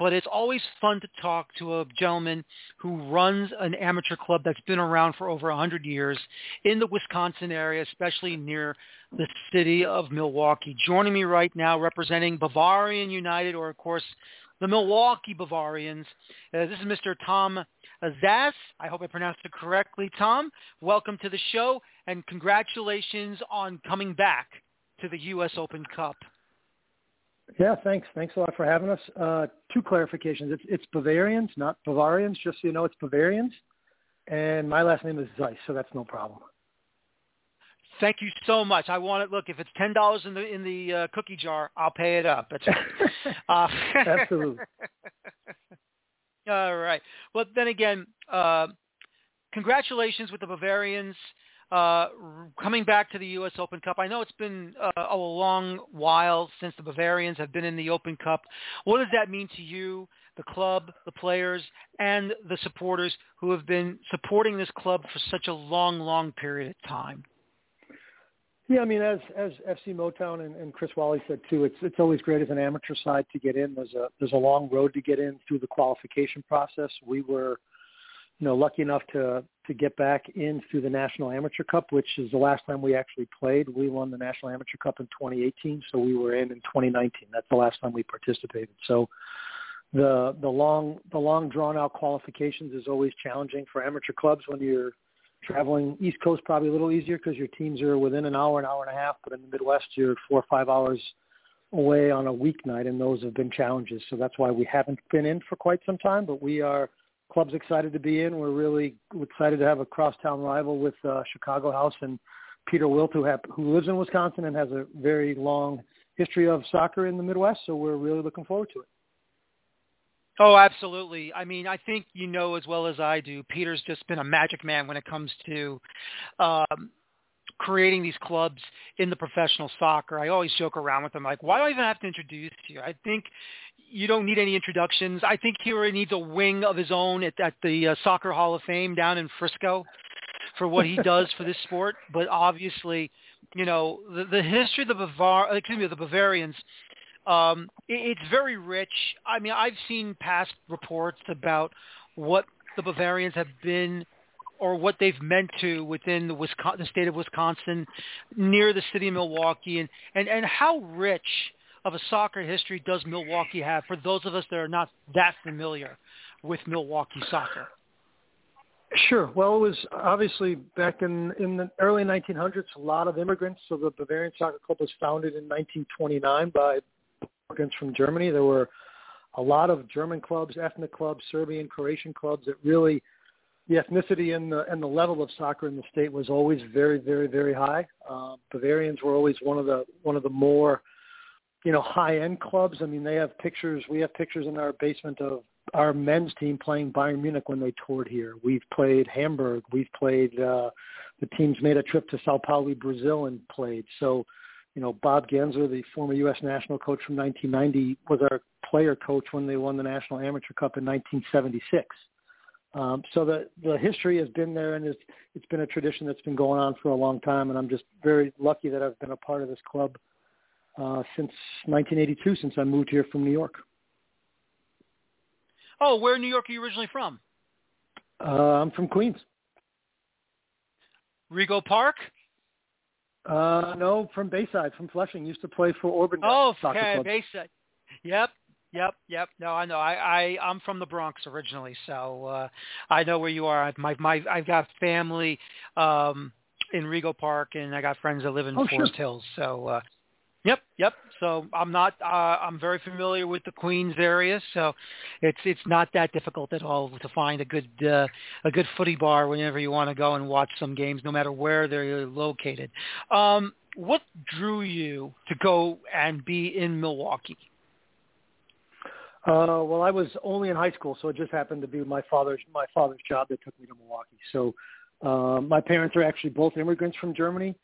but it's always fun to talk to a gentleman who runs an amateur club that's been around for over 100 years in the Wisconsin area, especially near the city of Milwaukee. Joining me right now representing Bavarian United, or of course the Milwaukee Bavarians. Uh, this is Mr. Tom Zas. I hope I pronounced it correctly. Tom, welcome to the show and congratulations on coming back to the U.S. Open Cup. Yeah, thanks. Thanks a lot for having us. Uh, two clarifications. It's, it's Bavarians, not Bavarians, just so you know it's Bavarians. And my last name is Zaiss, so that's no problem. Thank you so much. I want it. Look, if it's ten dollars in the in the uh, cookie jar, I'll pay it up. That's uh, absolutely. All right. Well, then again, uh, congratulations with the Bavarians uh, coming back to the U.S. Open Cup, I know it's been uh, a long while since the Bavarians have been in the Open Cup. What does that mean to you, the club, the players, and the supporters who have been supporting this club for such a long, long period of time? Yeah, I mean, as as FC Motown and, and Chris Whalley said too, it's it's always great as an amateur side to get in. There's a there's a long road to get in through the qualification process. We were you know, lucky enough to to get back in through the National Amateur Cup, which is the last time we actually played. We won the National Amateur Cup in 2018, so we were in in 2019. That's the last time we participated. So the the long the long drawn out qualifications is always challenging for amateur clubs when you're traveling East Coast. Probably a little easier because your teams are within an hour, an hour and a half. But in the Midwest, you're four or five hours away on a weeknight, and those have been challenges. So that's why we haven't been in for quite some time. But we are club's excited to be in. We're really excited to have a crosstown rival with uh, Chicago House and Peter Wilt, who, have, who lives in Wisconsin and has a very long history of soccer in the Midwest. So we're really looking forward to it. Oh, absolutely. I mean, I think you know as well as I do, Peter's just been a magic man when it comes to um, creating these clubs in the professional soccer. I always joke around with him like, why do I even have to introduce you? I think you don't need any introductions. I think he already needs a wing of his own at, at the uh, Soccer Hall of Fame down in Frisco for what he does for this sport. But obviously, you know, the, the history of the Bavar, excuse me, the Bavarians, um, it, it's very rich. I mean, I've seen past reports about what the Bavarians have been or what they've meant to within the, Wisconsin, the state of Wisconsin, near the city of Milwaukee, and, and, and how rich of a soccer history does Milwaukee have for those of us that are not that familiar with Milwaukee soccer? Sure. Well, it was obviously back in in the early 1900s. A lot of immigrants. So the Bavarian Soccer Club was founded in 1929 by immigrants from Germany. There were a lot of German clubs, ethnic clubs, Serbian, Croatian clubs that really the ethnicity and the and the level of soccer in the state was always very, very, very high. Uh, Bavarians were always one of the one of the more you know high end clubs. I mean, they have pictures. We have pictures in our basement of our men's team playing Bayern Munich when they toured here. We've played Hamburg. We've played. uh The teams made a trip to Sao Paulo, Brazil, and played. So, you know, Bob Gansler, the former U.S. national coach from 1990, was our player coach when they won the National Amateur Cup in 1976. Um, so the the history has been there, and it's it's been a tradition that's been going on for a long time. And I'm just very lucky that I've been a part of this club uh, since 1982, since I moved here from New York. Oh, where in New York are you originally from? Uh, I'm from Queens. Rego Park? Uh, no, from Bayside, from Flushing. Used to play for Auburn. Oh, okay, Bayside. Yep, Yep, yep. No, I know. I, I I'm from the Bronx originally, so uh I know where you are. My my I've got family um in Rego Park and I got friends that live in oh, Forest sure. Hills. So uh Yep, yep. So I'm not uh I'm very familiar with the Queens area, so it's it's not that difficult at all to find a good uh a good footy bar whenever you want to go and watch some games no matter where they're located. Um what drew you to go and be in Milwaukee? Uh, well, I was only in high school, so it just happened to be my father's my father's job that took me to Milwaukee. So Uh, my parents are actually both immigrants from Germany.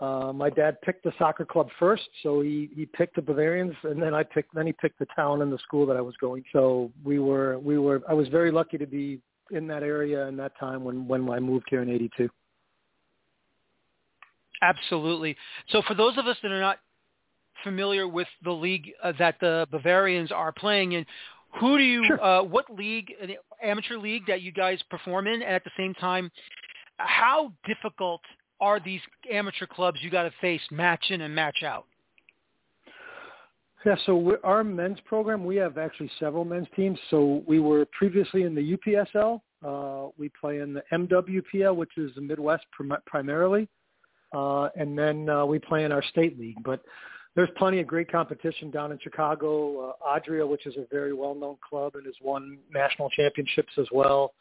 My dad picked the soccer club first, so he he picked the Bavarians, and then I picked then he picked the town and the school that I was going. So we were we were I was very lucky to be in that area in that time when when I moved here in '82. Absolutely. So for those of us that are not familiar with the league uh, that the Bavarians are playing in, who do you, sure. uh, what league, amateur league that you guys perform in, and at the same time, how difficult are these amateur clubs you got to face match in and match out? Yeah, so our men's program, we have actually several men's teams. So we were previously in the UPSL. Uh, we play in the MWPL, which is the Midwest prim- primarily, uh, and then uh, we play in our state league. But there's plenty of great competition down in Chicago. Uh, Adria, which is a very well-known club and has won national championships as well.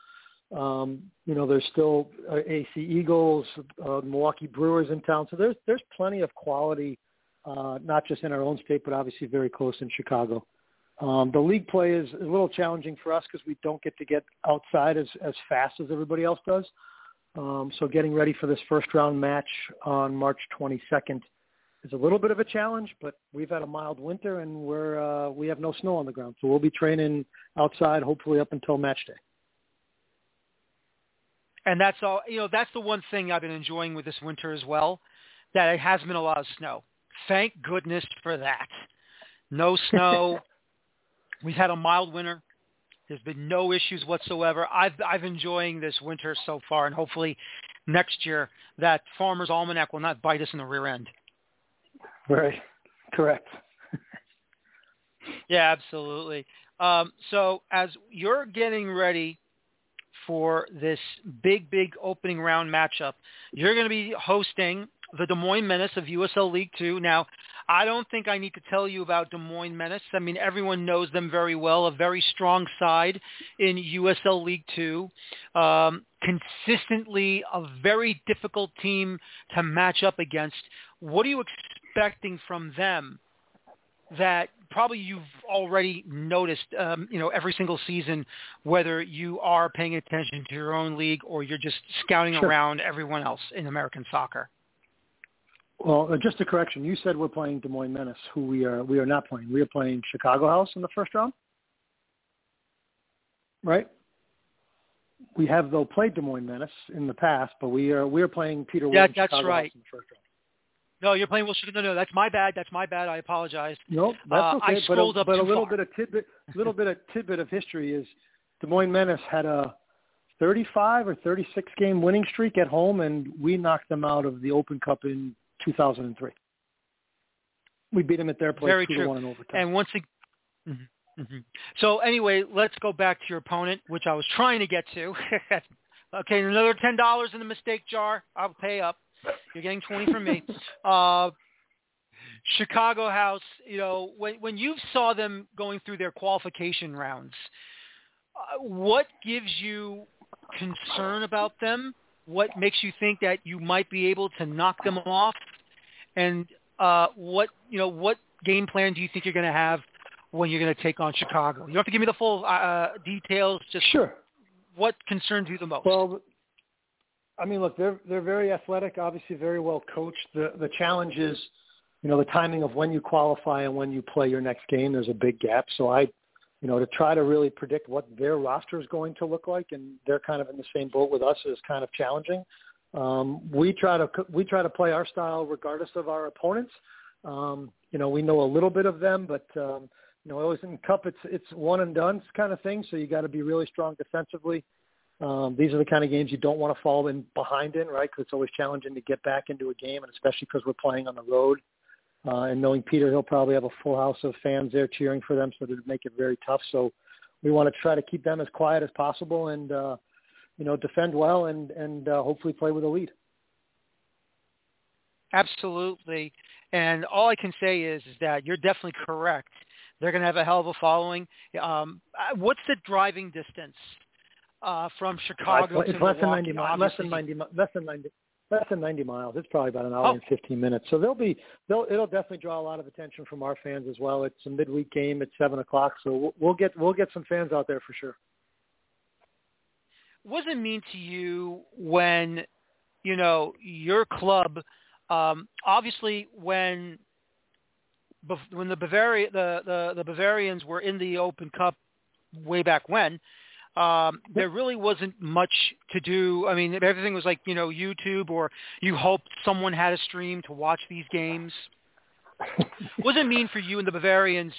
Um, you know, there's still uh, AC Eagles, uh, Milwaukee Brewers in town. So there's there's plenty of quality, uh, not just in our own state, but obviously very close in Chicago. Um, the league play is, a little challenging for us because we don't get to get outside as as fast as everybody else does. Um, so getting ready for this first round match on March 22nd is a little bit of a challenge, but we've had a mild winter and we're uh, we have no snow on the ground, so we'll be training outside hopefully up until match day. And that's all. You know, that's the one thing I've been enjoying with this winter as well, that it has been a lot of snow. Thank goodness for that. No snow. We've had a mild winter. There's been no issues whatsoever. I've I've enjoying this winter so far, and hopefully next year that Farmer's Almanac will not bite us in the rear end. Right. Correct. yeah, absolutely. Um, so as you're getting ready for this big, big opening round matchup, you're going to be hosting the Des Moines Menace of USL League Two. Now, I don't think I need to tell you about Des Moines Menace. I mean, everyone knows them very well. A very strong side in USL League Two. Um, consistently a very difficult team to match up against. What are you expecting from them that probably you've already noticed, um, you know, every single season, whether you are paying attention to your own league or you're just scouting sure. around everyone else in American soccer? Well, uh, just a correction. You said we're playing Des Moines Menace, who we are. We are not playing. We are playing Chicago House in the first round, right? We have though played Des Moines Menace in the past, but we are we are playing Peter yeah, Wood that's Chicago right. House in the first round. No, you're playing Will No, no, that's my bad. That's my bad. I apologize. No, that's uh, okay. I scrolled but a, up but a little far. bit of tidbit, a little bit of tidbit of history is Des Moines Menace had a 35 or 36 game winning streak at home, and we knocked them out of the Open Cup in 2003. We beat them at their place Very two true. to one in overtime. And once again, mm-hmm, mm-hmm. so anyway, let's go back to your opponent, which I was trying to get to. okay, another ten dollars in the mistake jar. I'll pay up. You're getting twenty from me. Uh, Chicago House, you know, when when you saw them going through their qualification rounds, uh, what gives you concern about them? What makes you think that you might be able to knock them off? And uh, what you know, what game plan do you think you're going to have when you're going to take on Chicago? You don't have to give me the full uh, details. Just sure. What concerns you the most? Well, I mean, look, they're they're very athletic, obviously very well coached. The the challenge is, you know, the timing of when you qualify and when you play your next game. There's a big gap. So I, you know, to try to really predict what their roster is going to look like, and they're kind of in the same boat with us, is kind of challenging. Um, we try to we try to play our style regardless of our opponents. Um, you know, we know a little bit of them, but um, you know, always in cup it's it's one and done kind of thing. So you got to be really strong defensively. Um, these are the kind of games you don't want to fall in behind in, right? Because it's always challenging to get back into a game, and especially because we're playing on the road. Uh, and knowing Peter, he'll probably have a full house of fans there cheering for them, so to make it very tough. So we want to try to keep them as quiet as possible and uh, you know defend well and and uh, hopefully play with a lead. Absolutely. And all I can say is, is that you're definitely correct. They're going to have a hell of a following. Um, what's the driving distance uh, from Chicago it's, less than 90 miles. Less than 90. Less than 90. Less than 90 miles. It's probably about an hour Oh. and 15 minutes. So they'll be. They'll. It'll definitely draw a lot of attention from our fans as well. It's a midweek game at seven o'clock, so we'll, we'll get we'll get some fans out there for sure. what does it mean to you when, you know, your club, um, obviously when when the Bavaria the, the, the Bavarians were in the Open Cup way back when, um, there really wasn't much to do. I mean, everything was like you know YouTube, or you hoped someone had a stream to watch these games. what does it mean for you and the Bavarians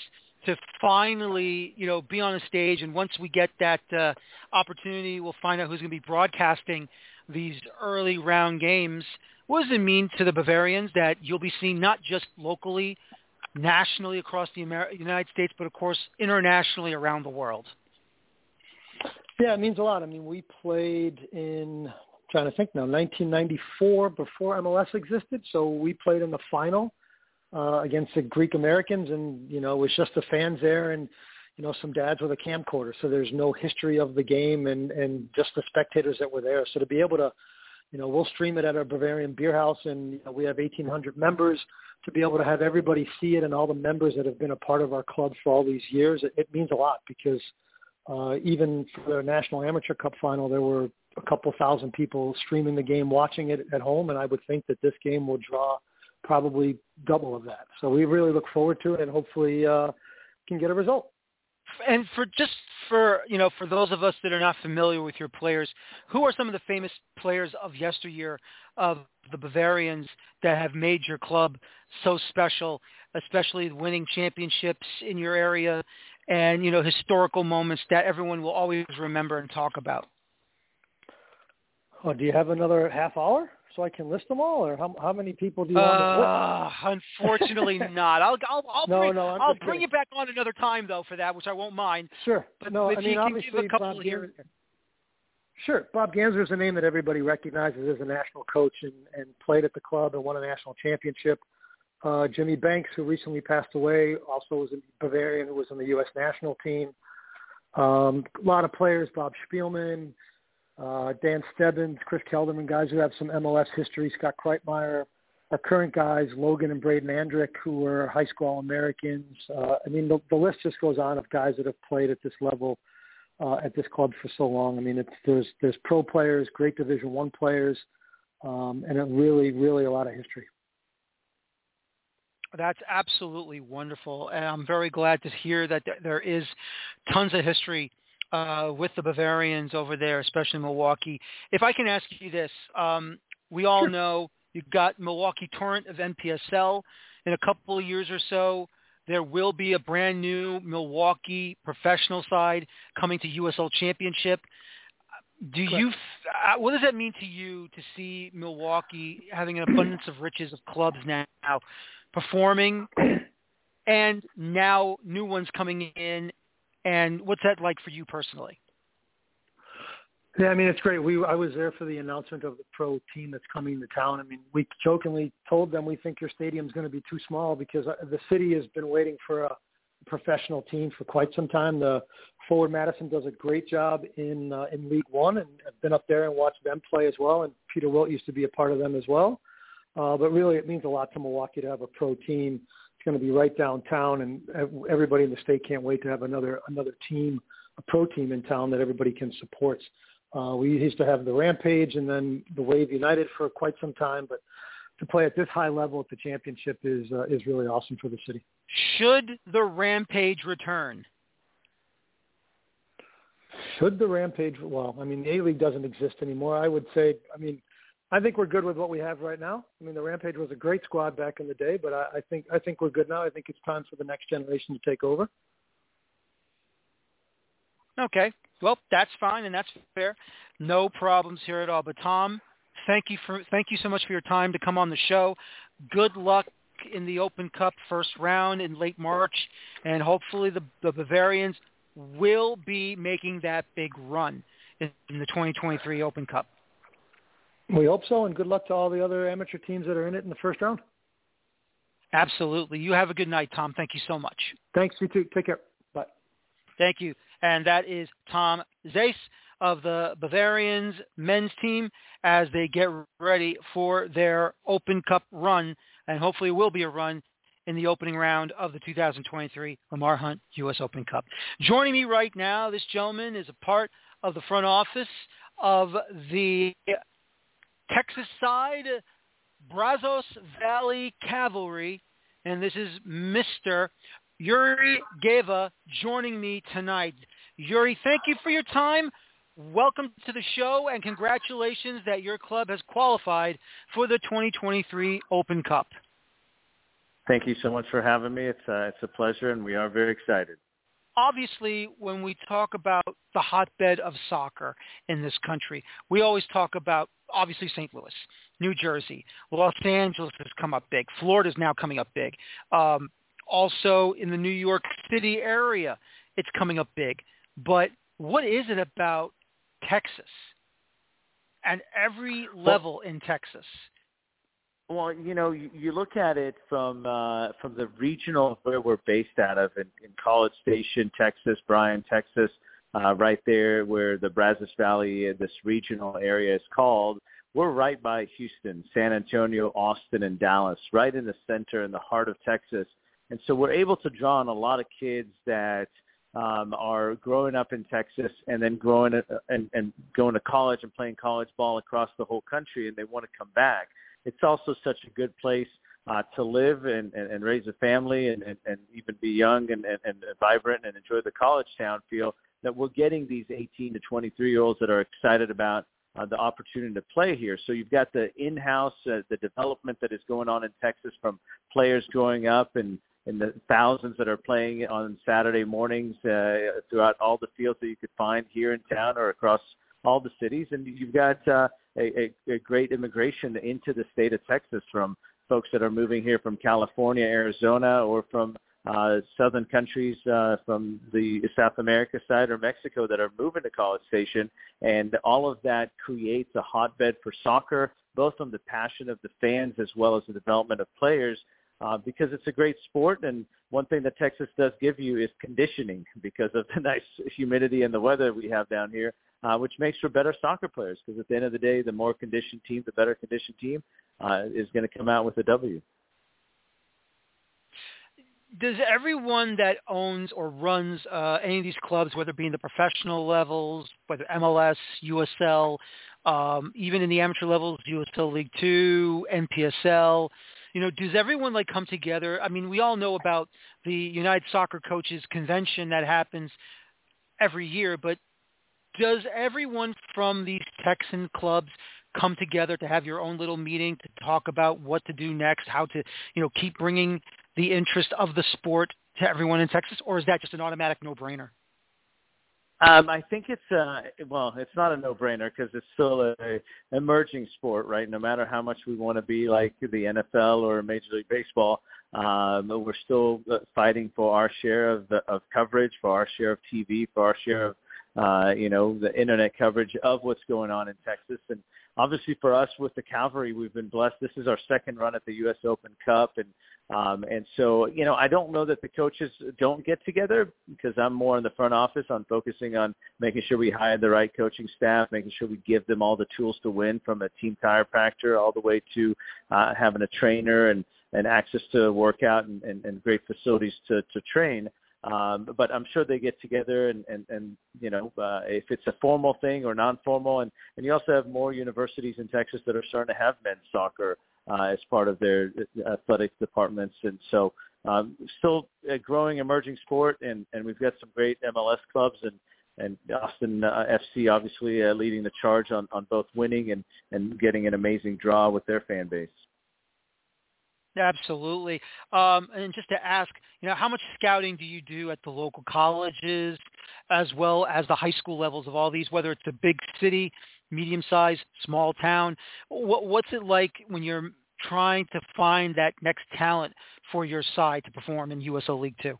to finally, you know, be on a stage? And once we get that uh, opportunity, we'll find out who's going to be broadcasting these early round games. What does it mean to the Bavarians that you'll be seen not just locally, nationally across the Amer- United States, but of course internationally around the world? Yeah, it means a lot. I mean, we played in I'm trying to think now, 1994 before MLS existed. So we played in the final uh, against the Greek Americans, and you know, it was just the fans there and you know some dads with a camcorder. So there's no history of the game and and just the spectators that were there. So to be able to you know, we'll stream it at our Bavarian Beer House, and you know, we have 1,800 members. To be able to have everybody see it and all the members that have been a part of our club for all these years, it, it means a lot because uh, even for the National Amateur Cup final, there were a couple thousand people streaming the game, watching it at home, and I would think that this game will draw probably double of that. So we really look forward to it, and hopefully uh, can get a result. And for just for you know, for those of us that are not familiar with your players, who are some of the famous players of yesteryear of the Bavarians that have made your club so special, especially winning championships in your area and you know historical moments that everyone will always remember and talk about. Oh, do you have another half hour so I can list them all, or how, how many people do you uh, want to Unfortunately, not. I'll I'll, I'll no, bring, no, I'll bring kidding. you back on another time though for that, which I won't mind. Sure, but no, if I mean you can give a couple Bob here. Sure, Bob Gansler is a name that everybody recognizes as a national coach and, and played at the club and won a national championship. Uh, Jimmy Banks, who recently passed away, also was a Bavarian who was on the U.S. national team. Um, a lot of players, Bob Spielman, uh, Dan Stebbins, Chris Kelderman, guys who have some MLS history, Scott Kreitmeyer, our current guys, Logan and Braden Andrick, who were high school Americans. Uh, I mean, the, the list just goes on of guys that have played at this level uh, at this club for so long. I mean, it's, there's there's pro players, great Division One players, um, and a really, really a lot of history. That's absolutely wonderful, and I'm very glad to hear that there is tons of history uh, with the Bavarians over there, especially Milwaukee. If I can ask you this, um, we all sure. know you've got Milwaukee Torrent of NPSL. In a couple of years or so, there will be a brand new Milwaukee professional side coming to USL Championship. Do you? Uh, what does that mean to you to see Milwaukee having an abundance of riches of clubs now? Performing and now new ones coming in and what's that like for you personally? Yeah i mean it's great. We i was there for the announcement of the pro team that's coming to town. I mean we jokingly told them we think your stadium's going to be too small because uh, the city has been waiting for a professional team for quite some time. The forward madison does a great job in uh, in league one and i've been up there and watched them play as well and peter wilt used to be a part of them as well uh, but really, it means a lot to Milwaukee to have a pro team. It's going to be right downtown, and everybody in the state can't wait to have another another team, a pro team in town that everybody can support. Uh, we used to have the Rampage and then the Wave United for quite some time, but to play at this high level at the championship is uh, is really awesome for the city. Should the Rampage return? Should the Rampage? Well, I mean, the A League doesn't exist anymore. I would say, I mean, I think we're good with what we have right now. I mean, the Rampage was a great squad back in the day, but I, I think I think we're good now. I think it's time for the next generation to take over. Okay, well, that's fine and that's fair. No problems here at all. But Tom, thank you for thank you so much for your time to come on the show. Good luck in the Open Cup first round in late March, and hopefully the, the Bavarians will be making that big run in, in the 2023 Open Cup. We hope so, and good luck to all the other amateur teams that are in it in the first round. Absolutely. You have a good night, Tom. Thank you so much. Thanks, you too. Take care. Bye. Thank you. And that is Tom Zaiss of the Bavarians men's team as they get ready for their Open Cup run, and hopefully it will be a run in the opening round of the 2023 Lamar Hunt U.S. Open Cup. Joining me right now, this gentleman is a part of the front office of the Texas side, Brazos Valley Cavalry, and this is Mr. Yuri Geva joining me tonight. Yuri, thank you for your time. Welcome to the show, and congratulations that your club has qualified for the 2023 Open Cup. Thank you so much for having me. It's uh, it's a pleasure, and we are very excited. Obviously, when we talk about the hotbed of soccer in this country, we always talk about obviously St. Louis, New Jersey, Los Angeles has come up big, Florida is now coming up big. Um, also in the New York City area, it's coming up big. But what is it about Texas and every level in Texas well, you know, you, you look at it from uh, from the regional where we're based out of in, in College Station, Texas, Bryan, Texas, uh, right there where the Brazos Valley, this regional area is called. We're right by Houston, San Antonio, Austin, and Dallas, right in the center, in the heart of Texas. And so we're able to draw on a lot of kids that um, are growing up in Texas and then growing uh, and, and going to college and playing college ball across the whole country, and they want to come back it's also such a good place uh, to live and, and, and raise a family and, and, and even be young and, and, and vibrant and enjoy the college town feel that we're getting these 18 to 23 year olds that are excited about uh, the opportunity to play here. So you've got the in-house, uh, the development that is going on in Texas from players growing up and, and the thousands that are playing on Saturday mornings uh, throughout all the fields that you could find here in town or across all the cities. And you've got uh, a, a, a great immigration into the state of Texas from folks that are moving here from California, Arizona, or from uh, southern countries uh, from the South America side or Mexico that are moving to College Station. And all of that creates a hotbed for soccer, both from the passion of the fans as well as the development of players. Uh, because it's a great sport, and one thing that Texas does give you is conditioning because of the nice humidity and the weather we have down here uh, which makes for better soccer players because at the end of the day, the more conditioned team, the better conditioned team uh, is going to come out with a W. Does everyone that owns or runs uh, any of these clubs, whether it be in the professional levels, whether MLS, USL, um, even in the amateur levels, USL League Two, NPSL, you know, does everyone like come together? I mean, we all know about the United Soccer Coaches Convention that happens every year, but does everyone from these Texan clubs come together to have your own little meeting to talk about what to do next, how to, you know, keep bringing the interest of the sport to everyone in Texas, or is that just an automatic no-brainer? Um, I think it's uh well, it's not a no-brainer because it's still a, a emerging sport, right? No matter how much we want to be like the NFL or Major League Baseball, um, we're still uh, fighting for our share of the, of coverage, for our share of TV, for our share of uh, you know, the internet coverage of what's going on in Texas. And obviously for us with the Cavalry, we've been blessed. This is our second run at the U.S. Open Cup. And, um, and so, you know, I don't know that the coaches don't get together because I'm more in the front office on focusing on making sure we hire the right coaching staff, making sure we give them all the tools to win from a team chiropractor all the way to uh, having a trainer and, and access to workout and, and, and great facilities to, to train. Um, but I'm sure they get together and, and, and you know, uh, if it's a formal thing or non-formal. And, and you also have more universities in Texas that are starting to have men's soccer uh, as part of their uh, athletic departments. And so um, still a growing emerging sport. And, and we've got some great MLS clubs and, and Austin uh, FC obviously uh, leading the charge on, on both winning and, and getting an amazing draw with their fan base. Absolutely. Um, and just to ask, you know, how much scouting do you do at the local colleges as well as the high school levels of all these, whether it's a big city, medium size, small town? What, what's it like when you're trying to find that next talent for your side to perform in USL League Two?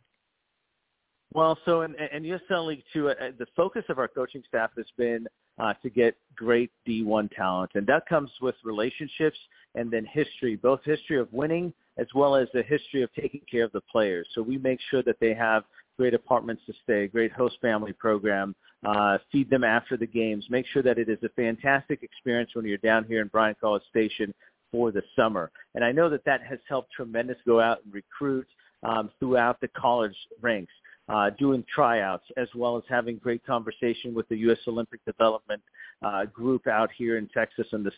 Well, so in, in USL League Two, uh, the focus of our coaching staff has been uh, to get great D1 talent, and that comes with relationships and then history, both history of winning as well as the history of taking care of the players. So we make sure that they have great apartments to stay, great host family program, uh, feed them after the games, make sure that it is a fantastic experience when you're down here in Bryan College Station for the summer. And I know that that has helped tremendous go out and recruit um, throughout the college ranks uh, doing tryouts as well as having great conversation with the U.S. Olympic Development uh, group out here in Texas, and the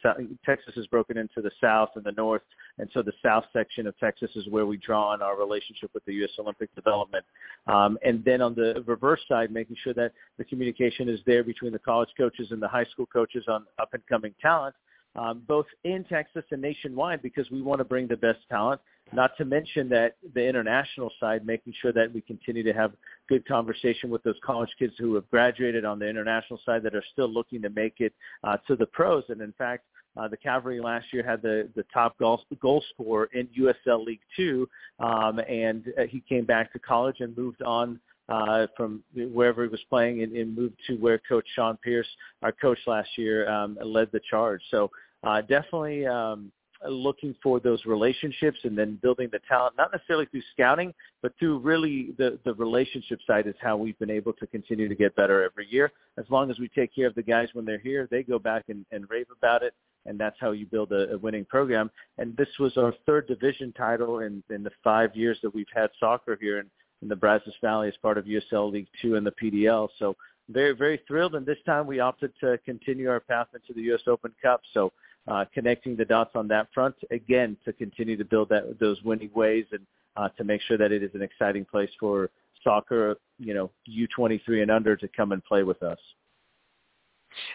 Texas is broken into the south and the north, and so the south section of Texas is where we draw on our relationship with the U.S. Olympic Development, um, and then on the reverse side, making sure that the communication is there between the college coaches and the high school coaches on up and coming talent, um, both in Texas and nationwide, because we want to bring the best talent not to mention that the international side, making sure that we continue to have good conversation with those college kids who have graduated on the international side that are still looking to make it uh, to the pros. And in fact, uh, the Cavalry last year had the the top goal goal scorer in USL League Two, um, and uh, he came back to college and moved on uh, from wherever he was playing and, and moved to where Coach Sean Pierce, our coach last year, um, led the charge. So uh, definitely um, Uh, looking for those relationships and then building the talent, not necessarily through scouting, but through really the, the relationship side is how we've been able to continue to get better every year. As long as we take care of the guys when they're here, they go back and, and rave about it. And that's how you build a, a winning program. And this was our third division title in, in the five years that we've had soccer here in, in the Brazos Valley as part of USL League Two and the PDL. So very, very thrilled. And this time we opted to continue our path into the U.S. Open Cup. So uh, connecting the dots on that front again to continue to build that those winning ways and uh, to make sure that it is an exciting place for soccer, you know, U23 and under to come and play with us.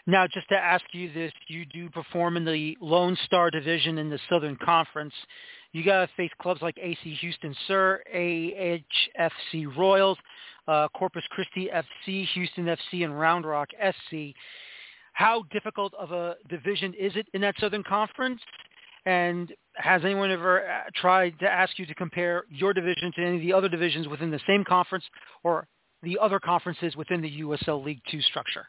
Now, just to ask you this, you do perform in the Lone Star Division in the Southern Conference. You got to face clubs like AC Houston Sur, AHFC Royals, uh, Corpus Christi FC, Houston FC, and Round Rock SC how difficult of a division is it in that Southern Conference? And has anyone ever uh, tried to ask you to compare your division to any of the other divisions within the same conference or the other conferences within the USL League Two structure?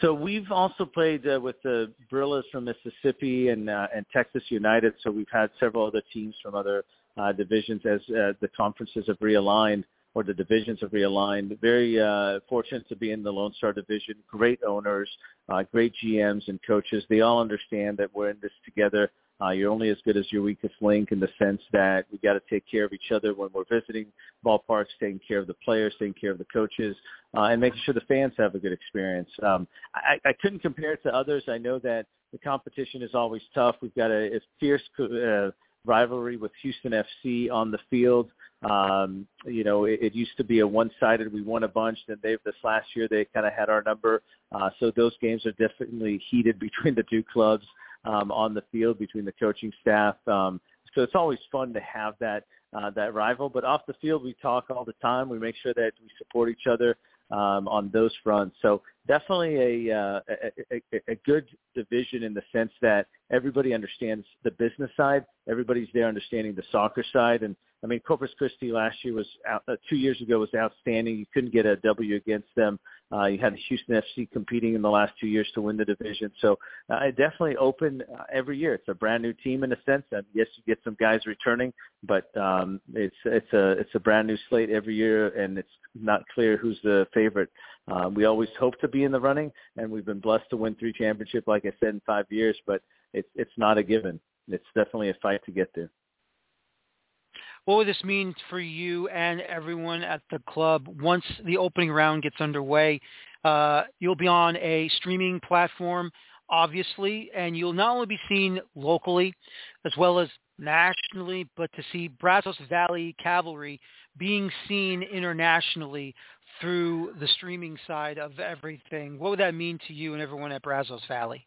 So we've also played uh, with the Brillas from Mississippi and uh, and Texas United. So we've had several other teams from other uh, divisions as uh, the conferences have realigned or the divisions have realigned. Very uh, fortunate to be in the Lone Star division. Great owners, uh, great GMs and coaches. They all understand that we're in this together. Uh, you're only as good as your weakest link in the sense that we got to take care of each other when we're visiting ballparks, taking care of the players, taking care of the coaches, uh, and making sure the fans have a good experience. Um, I, I couldn't compare it to others. I know that the competition is always tough. We've got a, a fierce uh, rivalry with Houston FC on the field. Um, you know, it, it used to be a one-sided. We won a bunch. Then they've this last year they kind of had our number. Uh, so those games are definitely heated between the two clubs um, on the field, between the coaching staff. Um, so it's always fun to have that uh, that rival. But off the field, we talk all the time. We make sure that we support each other um, on those fronts. So definitely a, uh, a, a, a good division in the sense that everybody understands the business side. Everybody's there understanding the soccer side, and I mean, Corpus Christi last year was out, uh, two years ago was outstanding. You couldn't get a W against them. Uh, you had the Houston FC competing in the last two years to win the division. So uh, definitely open uh, every year. It's a brand new team in a sense. And yes, you get some guys returning, but um, it's it's a it's a brand new slate every year, and it's not clear who's the favorite. Uh, we always hope to be in the running, and we've been blessed to win three championships, like I said, in five years. But it's it's not a given. It's definitely a fight to get there. What would this mean for you and everyone at the club once the opening round gets underway? Uh, you'll be on a streaming platform, obviously, and you'll not only be seen locally as well as nationally, but to see Brazos Valley Cavalry being seen internationally through the streaming side of everything. What would that mean to you and everyone at Brazos Valley?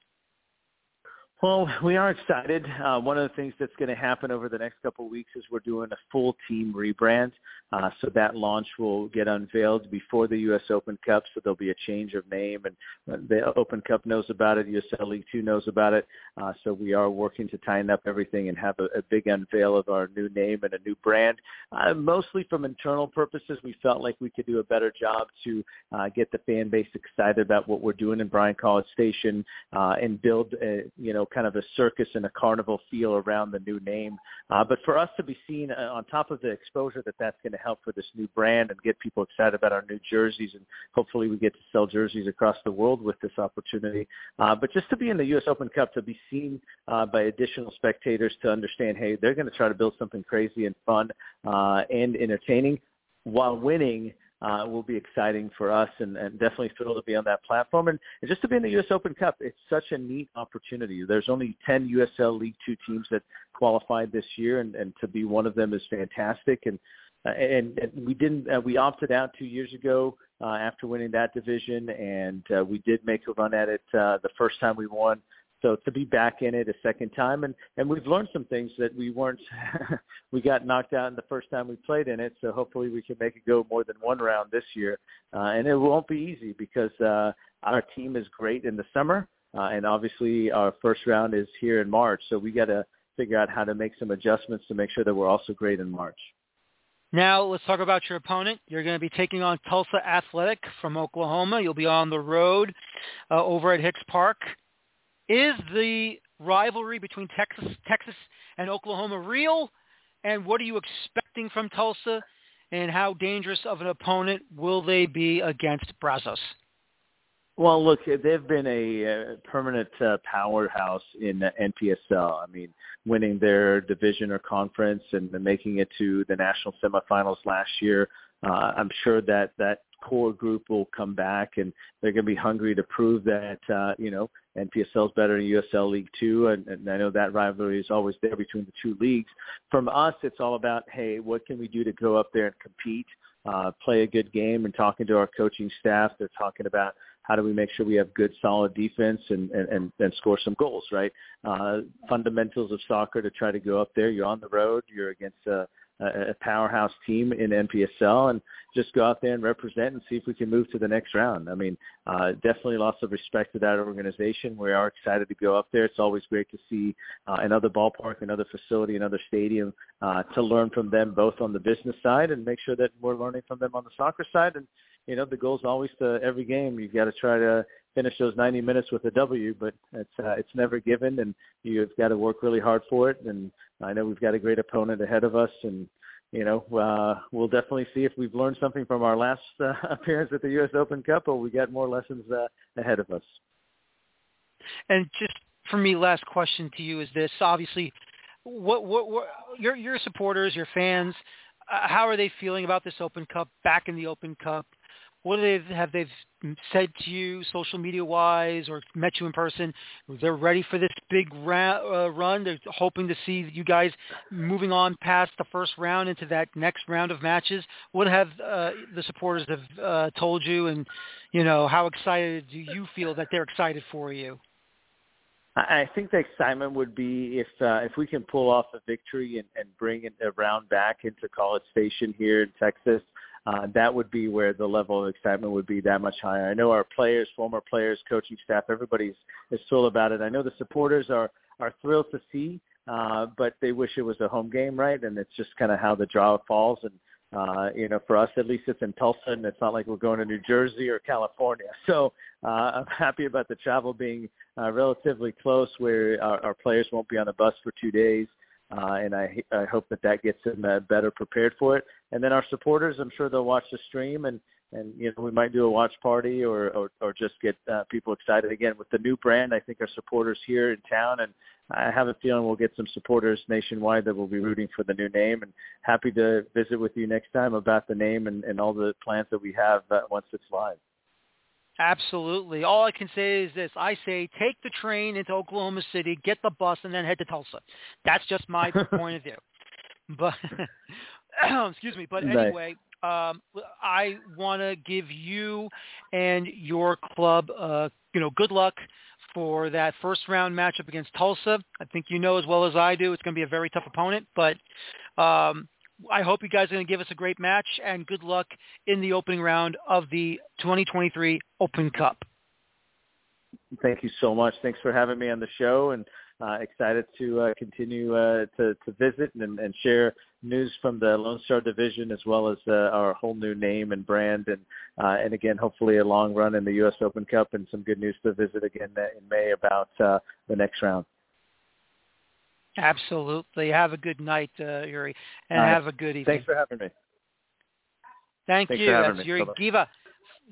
Well, we are excited. Uh, one of the things that's going to happen over the next couple of weeks is we're doing a full team rebrand. Uh, so that launch will get unveiled before the U.S. Open Cup. So there'll be a change of name, and the Open Cup knows about it. USL League Two knows about it. Uh, so we are working to tighten up everything and have a, a big unveil of our new name and a new brand. Uh, mostly from internal purposes, we felt like we could do a better job to uh, get the fan base excited about what we're doing in Bryan College Station uh, and build, a, you know, kind of a circus and a carnival feel around the new name. Uh, but for us to be seen uh, on top of the exposure that that's going to help for this new brand and get people excited about our new jerseys, and hopefully we get to sell jerseys across the world with this opportunity. Uh, but just to be in the U.S. Open Cup, to be seen uh, by additional spectators, to understand, hey, they're going to try to build something crazy and fun uh, and entertaining while winning uh, will be exciting for us and, and definitely thrilled to be on that platform. And, and just to be in the U.S. Open Cup, it's such a neat opportunity. There's only 10 USL League Two teams that qualified this year, and, and to be one of them is fantastic. And uh, and, and we didn't uh, we opted out two years ago uh, after winning that division, and uh, we did make a run at it uh, the first time we won. So to be back in it a second time, and and we've learned some things that we weren't, we got knocked out in the first time we played in it. So hopefully we can make it go more than one round this year, uh, and it won't be easy because uh, our team is great in the summer, uh, and obviously our first round is here in March. So we got to figure out how to make some adjustments to make sure that we're also great in March. Now let's talk about your opponent. You're going to be taking on Tulsa Athletic from Oklahoma. You'll be on the road uh, over at Hicks Park. Is the rivalry between Texas, Texas and Oklahoma real? And what are you expecting from Tulsa? And how dangerous of an opponent will they be against Brazos? Well, look, they've been a, a permanent uh, powerhouse in uh, NPSL. I mean, winning their division or conference and making it to the national semifinals last year. Uh, I'm sure that that core group will come back and they're going to be hungry to prove that uh, you know NPSL is better than USL League Two, and, and I know that rivalry is always there between the two leagues. From us, it's all about hey, what can we do to go up there and compete, uh, play a good game, and talking to our coaching staff. They're talking about how do we make sure we have good, solid defense and, and, and, score some goals, right? Uh, fundamentals of soccer to try to go up there. You're on the road. You're against a, a powerhouse team in NPSL and just go out there and represent and see if we can move to the next round. I mean, uh, definitely lots of respect to that organization. We are excited to go up there. It's always great to see uh, another ballpark, another facility, another stadium uh, to learn from them both on the business side and make sure that we're learning from them on the soccer side. And you know the goal is always to every game you've got to try to finish those 90 minutes with a W, but it's uh, it's never given, and you've got to work really hard for it. And I know we've got a great opponent ahead of us, and you know uh, we'll definitely see if we've learned something from our last uh, appearance at the U.S. Open Cup, or we got more lessons uh, ahead of us. And just for me, last question to you is this: obviously, what what, what your your supporters, your fans, uh, how are they feeling about this Open Cup? Back in the Open Cup, what do they have they said to you social media wise or met you in person? They're ready for this big ra- uh, run. They're hoping to see you guys moving on past the first round into that next round of matches. What have uh, the supporters have uh, told you? And you know how excited do you feel that they're excited for you? I think the excitement would be if uh, if we can pull off a victory and, and bring it around back into College Station here in Texas uh, that would be where the level of excitement would be that much higher. I know our players, former players, coaching staff, everybody's is thrilled about it. I know the supporters are are thrilled to see, uh, but they wish it was a home game, right? And it's just kind of how the draw falls. And uh, you know, for us at least, it's in Tulsa, and it's not like we're going to New Jersey or California. So uh, I'm happy about the travel being uh, relatively close, where our, our players won't be on the bus for two days uh, and I, I hope that that gets them uh, better prepared for it. And then our supporters, I'm sure they'll watch the stream, and and you know we might do a watch party or or, or just get uh, people excited again with the new brand. I think our supporters here in town, and I have a feeling we'll get some supporters nationwide that will be rooting for the new name. And happy to visit with you next time about the name and, and all the plans that we have uh, once it's live. Absolutely. All I can say is this. I say take the train into Oklahoma City, get the bus, and then head to Tulsa. That's just my point of view. But excuse me. But anyway, um, I want to give you and your club, uh, you know, good luck for that first round matchup against Tulsa. I think you know as well as I do it's going to be a very tough opponent, but um, I hope you guys are going to give us a great match and good luck in the opening round of the 2023 Open Cup. Thank you so much. Thanks for having me on the show and uh, excited to uh, continue uh, to, to visit and, and share news from the Lone Star Division as well as uh, our whole new name and brand and uh, and again hopefully a long run in the U.S. Open Cup and some good news to visit again in May about uh, the next round. Absolutely. Have a good night, uh, Uri, and have a good evening. Thanks for having me. Thank Thanks you. That's me. Uri. Geva.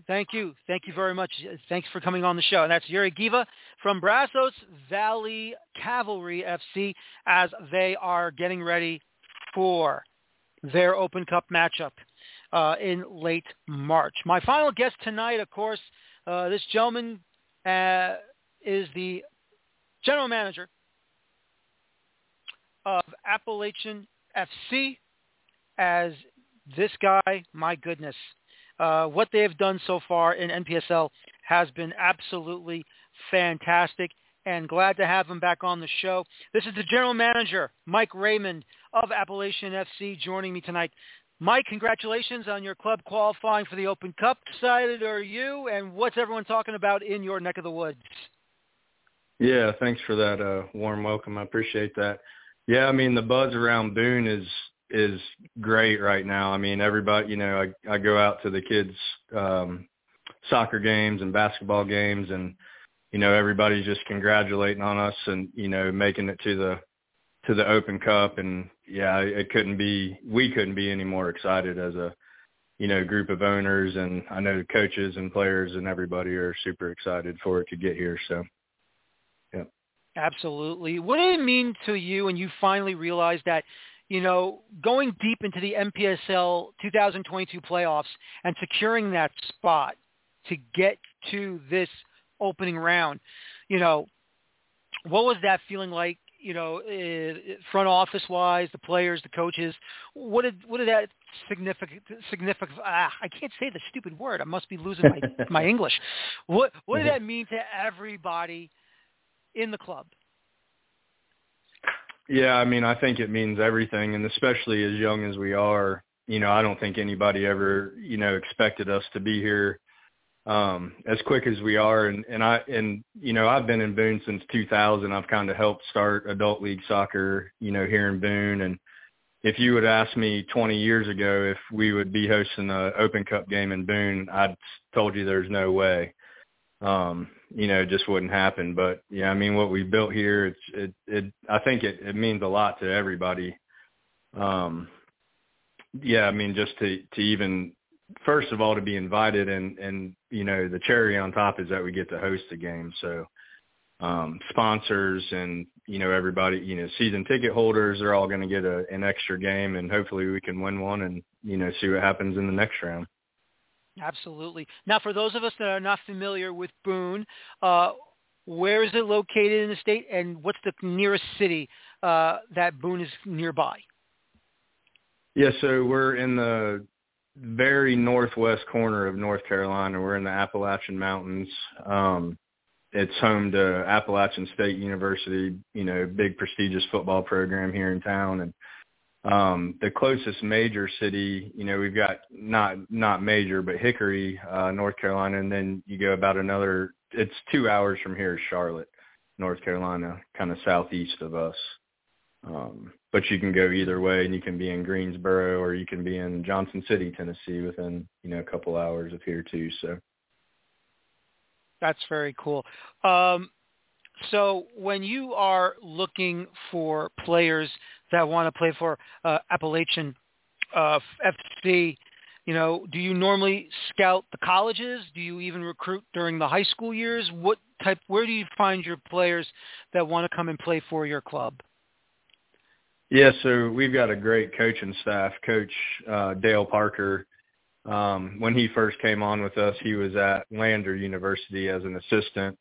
Thank you. Thank you very much. Thanks for coming on the show. And that's Uri Geva from Brazos Valley Cavalry FC as they are getting ready for their Open Cup matchup uh, in late March. My final guest tonight, of course, uh, this gentleman uh, is the general manager of Appalachian FC. As this guy, my goodness, uh, what they have done so far in NPSL has been absolutely fantastic and glad to have him back on the show. This is the general manager, Mike Raymond of Appalachian FC, joining me tonight. Mike, congratulations on your club qualifying for the Open Cup. Excited are you, and what's everyone talking about in your neck of the woods? Yeah, thanks for that uh, warm welcome. I appreciate that. Yeah, I mean the buzz around Boone is is great right now. I mean everybody, you know, I I go out to the kids um soccer games and basketball games and you know everybody's just congratulating on us and you know making it to the to the Open Cup and yeah, it couldn't be we couldn't be any more excited as a you know group of owners and I know coaches and players and everybody are super excited for it to get here so yeah. Absolutely. What did it mean to you when you finally realized that you know, going deep into the NPSL 2022 playoffs and securing that spot to get to this opening round. You know, what was that feeling like? You know, front office wise, the players, the coaches. What did what did that significant significant? Ah, I can't say the stupid word. I must be losing my my English. What what did that mean to everybody in the club? Yeah, I mean, I think it means everything, and especially as young as we are, you know, I don't think anybody ever, you know, expected us to be here um, as quick as we are. And, and I, and, you know, I've been in Boone since 2000. I've kind of helped start adult league soccer, you know, here in Boone. And if you would ask me 20 years ago if we would be hosting an Open Cup game in Boone, I'd told you there's no way. Um, you know, just wouldn't happen. But yeah, I mean, what we built here, it's, it, it, I think it, it means a lot to everybody. Um, yeah, I mean, just to, to even first of all to be invited and and you know the cherry on top is that we get to host the game so um sponsors and you know everybody you know season ticket holders are all going to get a, an extra game and hopefully we can win one and you know see what happens in the next round absolutely now for those of us that are not familiar with boone uh where is it located in the state and what's the nearest city uh that boone is nearby yeah so we're in the very northwest corner of North Carolina. We're in the Appalachian Mountains. Um, it's home to Appalachian State University, you know, big prestigious football program here in town. And um, the closest major city, you know, we've got not not major, but Hickory, uh, North Carolina, and then you go about another. It's two hours from here, Charlotte, North Carolina, kind of southeast of us. Um, but you can go either way, and you can be in Greensboro or you can be in Johnson City, Tennessee, within you know a couple hours of here too. So that's very cool. Um, so when you are looking for players that want to play for uh, Appalachian uh, FC, you know, do you normally scout the colleges? Do you even recruit during the high school years? What type? Where do you find your players that want to come and play for your club? Yeah, so we've got a great coaching staff. Coach uh, Dale Parker, um, when he first came on with us, he was at Lander University as an assistant,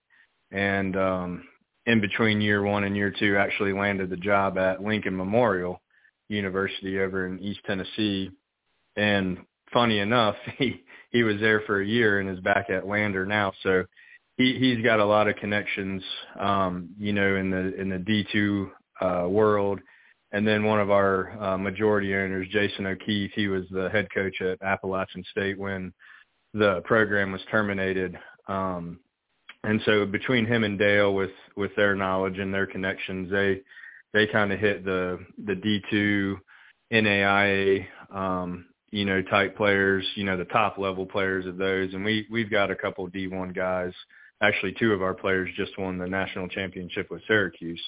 and um, in between year one and year two, actually landed the job at Lincoln Memorial University over in East Tennessee. And funny enough, he he was there for a year and is back at Lander now. So he he's got a lot of connections, um, you know, in the in the D two uh, world and then one of our uh, majority owners, Jason O'Keefe, he was the head coach at Appalachian State when the program was terminated. Um, and so between him and Dale, with with their knowledge and their connections, they they kind of hit the the D two NAIA um, you know type players, you know the top level players of those, and we we've got a couple D one guys. Actually, two of our players just won the national championship with Syracuse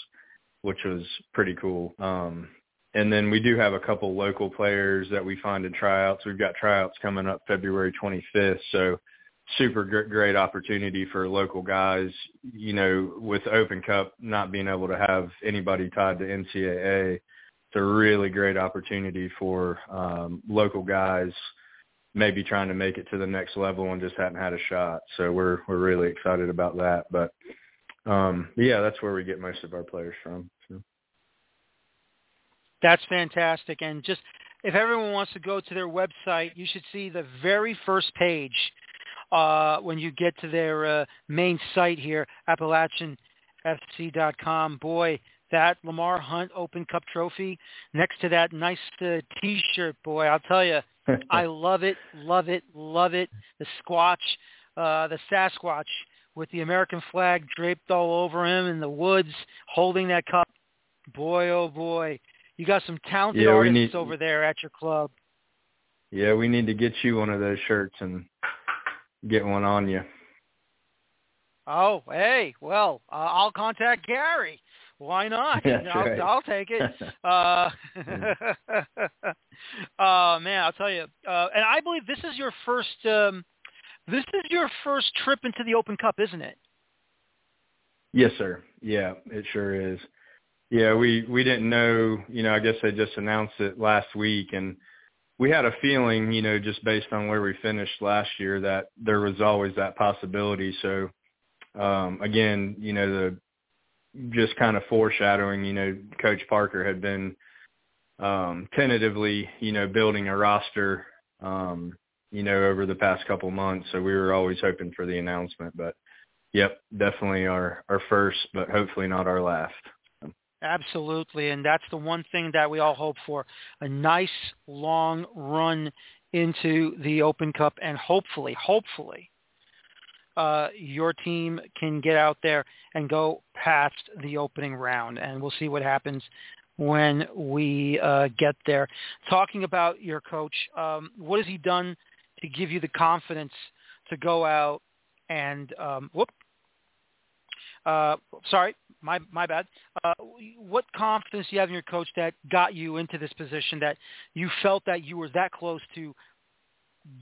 which was pretty cool. Um, and then we do have a couple local players that we find in tryouts. We've got tryouts coming up February 25th, so super great opportunity for local guys. You know, with Open Cup not being able to have anybody tied to NCAA, it's a really great opportunity for um, local guys maybe trying to make it to the next level and just hadn't had a shot. So we're we're really excited about that. But um yeah, that's where we get most of our players from. So. That's fantastic. And just if everyone wants to go to their website, you should see the very first page uh, when you get to their uh, main site here, AppalachianFC.com. Boy, that Lamar Hunt Open Cup trophy next to that nice uh, T-shirt, boy, I'll tell you, I love it, love it, love it. The Squatch, uh, the Sasquatch with the American flag draped all over him in the woods, holding that cup. Boy, oh boy, you got some talented yeah, artists need, over there at your club. Yeah, we need to get you one of those shirts and get one on you. Oh, hey, well, uh, I'll contact Gary. Why not? That's I'll, right. I'll take it. uh, uh, man, I'll tell you. Uh, and I believe this is your first. Um, this is your first trip into the Open Cup, isn't it? Yes, sir. Yeah, it sure is. Yeah, we we didn't know. You know, I guess they just announced it last week, and we had a feeling, you know, just based on where we finished last year, that there was always that possibility. So, um, again, you know, the just kind of foreshadowing, you know, Coach Parker had been um, tentatively, you know, building a roster, um, you know, over the past couple months. So we were always hoping for the announcement, but yep, definitely our our first, but hopefully not our last. Absolutely, and that's the one thing that we all hope for: a nice long run into the Open Cup, and hopefully, hopefully, uh, your team can get out there and go past the opening round, and we'll see what happens when we uh, get there. Talking about your coach, um, what has he done to give you the confidence to go out and um, whoop? Uh, sorry, my my bad. Uh, what confidence do you have in your coach that got you into this position? That you felt that you were that close to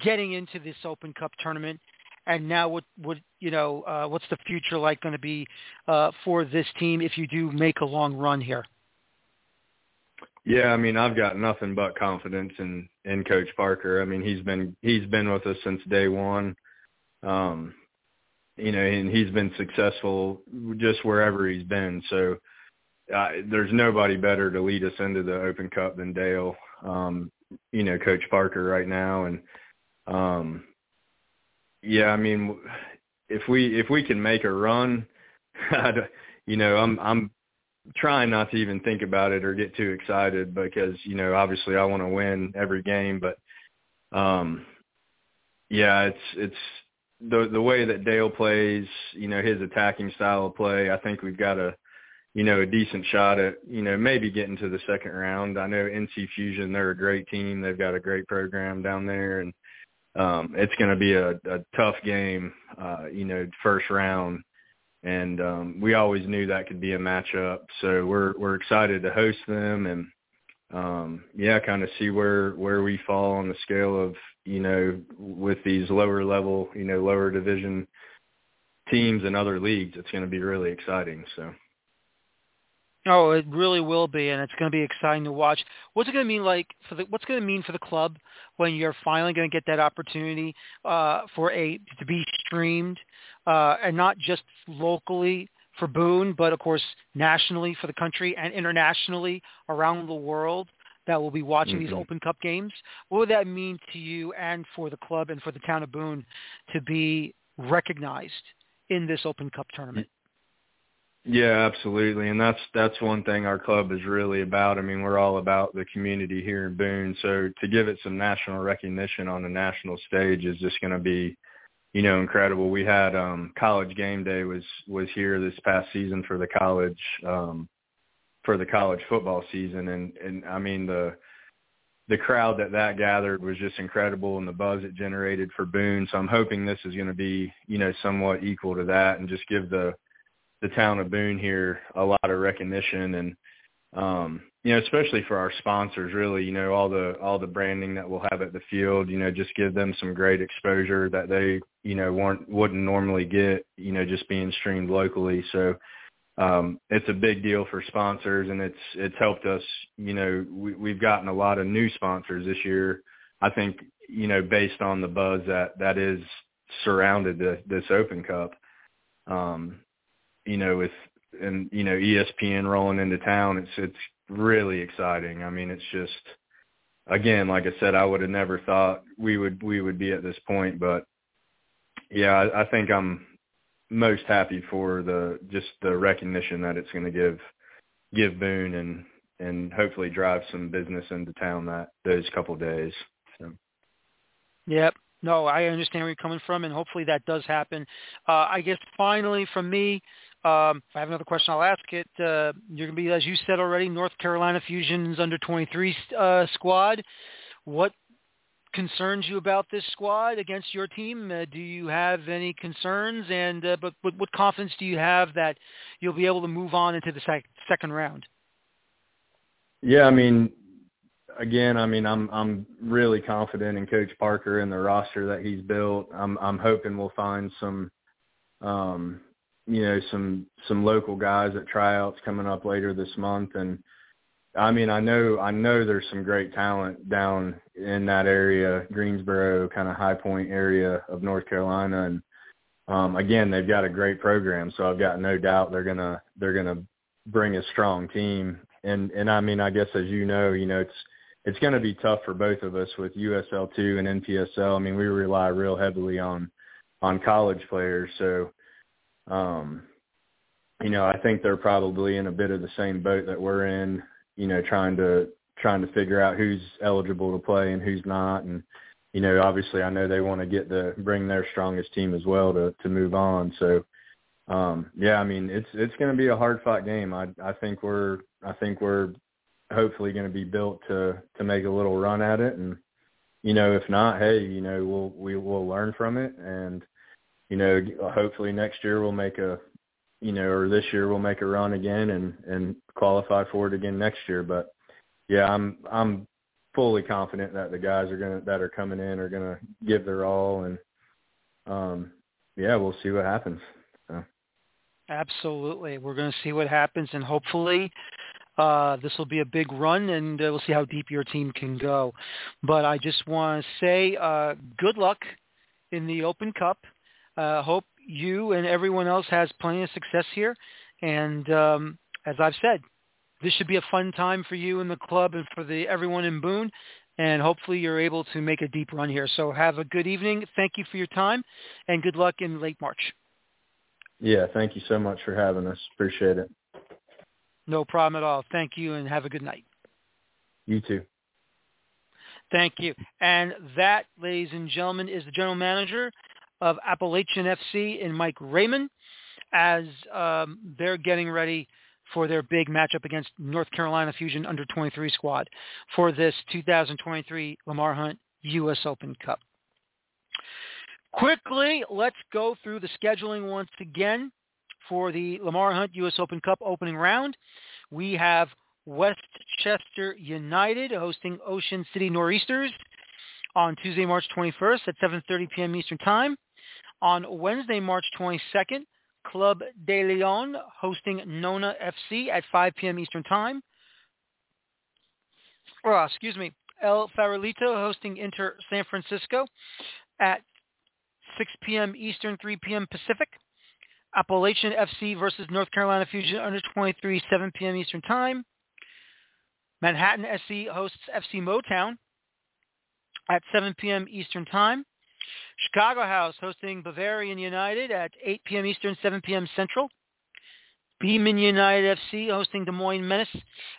getting into this Open Cup tournament, and now what what you know uh, what's the future like going to be uh, for this team if you do make a long run here? Yeah, I mean, I've got nothing but confidence in in Coach Parker. I mean, he's been he's been with us since day one. Um, you know, and he's been successful just wherever he's been. So uh, there's nobody better to lead us into the Open Cup than Dale. Um, you know, Coach Parker right now, and um, yeah, I mean, if we if we can make a run, you know, I'm I'm trying not to even think about it or get too excited because you know obviously I want to win every game, but um, yeah, it's it's the the way that Dale plays, you know, his attacking style of play, I think we've got a you know, a decent shot at, you know, maybe getting to the second round. I know NC Fusion, they're a great team. They've got a great program down there and um it's going to be a, a tough game, uh, you know, first round. And um we always knew that could be a matchup. So we're we're excited to host them and um yeah, kind of see where where we fall on the scale of, you know, with these lower level, you know, lower division teams and other leagues. It's going to be really exciting. So. Oh, it really will be, and it's going to be exciting to watch. What's it going to mean like for the? What's going to mean for the club when you're finally going to get that opportunity uh, for a to be streamed, uh, and not just locally for Boone, but of course nationally for the country and internationally around the world that will be watching mm-hmm. these Open Cup games. What would that mean to you and for the club and for the town of Boone to be recognized in this Open Cup tournament? Yeah, absolutely. And that's that's one thing our club is really about. I mean, we're all about the community here in Boone. So to give it some national recognition on the national stage is just going to be, you know, incredible. We had um college game day was was here this past season for the college um for the college football season and and I mean the the crowd that that gathered was just incredible and the buzz it generated for Boone. So I'm hoping this is going to be, you know, somewhat equal to that and just give the the town of Boone here a lot of recognition and um you know especially for our sponsors really you know all the all the branding that we'll have at the field you know just give them some great exposure that they you know weren't wouldn't normally get you know just being streamed locally so um it's a big deal for sponsors and it's it's helped us you know we we've gotten a lot of new sponsors this year I think you know, based on the buzz that that is surrounded the, this Open Cup. Um, you know, with and you know ESPN rolling into town, it's it's really exciting. I mean, it's just again, like I said, I would have never thought we would we would be at this point, but yeah, I, I think I'm most happy for the just the recognition that it's going to give give Boone and and hopefully drive some business into town that those couple of days. So. Yep. No, I understand where you're coming from, and hopefully that does happen. Uh, I guess finally from me, um, I have another question, I'll ask it. Uh, you're going to be, as you said already, North Carolina Fusion's under 23 uh, squad. What concerns you about this squad against your team? Uh, do you have any concerns? And uh, but, but what confidence do you have that you'll be able to move on into the sec- second round? Yeah, I mean, again, I mean, I'm I'm really confident in Coach Parker and the roster that he's built. I'm I'm hoping we'll find some, um, you know, some some local guys at tryouts coming up later this month, and I mean, I know I know there's some great talent down in that area, Greensboro, kind of High Point area of North Carolina, and um, again, they've got a great program, so I've got no doubt they're gonna they're gonna bring a strong team. And and I mean, I guess as you know, you know, it's it's going to be tough for both of us with USL2 and NPSL. I mean, we rely real heavily on on college players, so um, you know, I think they're probably in a bit of the same boat that we're in you know, trying to trying to figure out who's eligible to play and who's not. And, you know, obviously I know they want to get the bring their strongest team as well to to move on. So um yeah, I mean it's it's gonna be a hard fought game. I I think we're I think we're hopefully gonna be built to to make a little run at it and you know, if not, hey, you know, we'll we will learn from it and you know, hopefully next year we'll make a you know, or this year we'll make a run again and and qualify for it again next year. But yeah, I'm I'm fully confident that the guys are gonna that are coming in are gonna give their all, and um, yeah, we'll see what happens. So. Absolutely, we're to see what happens, and hopefully. Uh, this will be a big run, and uh, we'll see how deep your team can go. But I just want to say uh, good luck in the Open Cup. Uh, hope you and everyone else has plenty of success here. And um, as I've said, this should be a fun time for you and the club and for the everyone in Boone. And hopefully you're able to make a deep run here. So have a good evening. Thank you for your time, and good luck in late March. Yeah, thank you so much for having us. Appreciate it. No problem at all. Thank you, and have a good night. You too. Thank you. And that, ladies and gentlemen, is the general manager of Appalachian FC and Mike Raymond as um, they're getting ready for their big matchup against North Carolina Fusion under 23 squad for this 2023 Lamar Hunt U.S. Open Cup. Quickly, let's go through the scheduling once again for the Lamar Hunt U.S. Open Cup opening round. We have Westchester United hosting Ocean City Nor'easters on Tuesday, March 21st at 7.30 p.m. Eastern Time. On Wednesday, March 22nd, Club de Lyon hosting Nona FC at 5 p.m. Eastern Time. Oh, excuse me. El Farolito hosting Inter San Francisco at 6 p.m. Eastern, 3 p.m. Pacific. Appalachian FC versus North Carolina Fusion under 23, 7 p.m. Eastern Time. Manhattan SC hosts FC Motown at 7 p.m. Eastern Time. Chicago House hosting Bavarian United at 8 p.m. Eastern, 7 p.m. Central. Beeman United FC hosting Des Moines Menace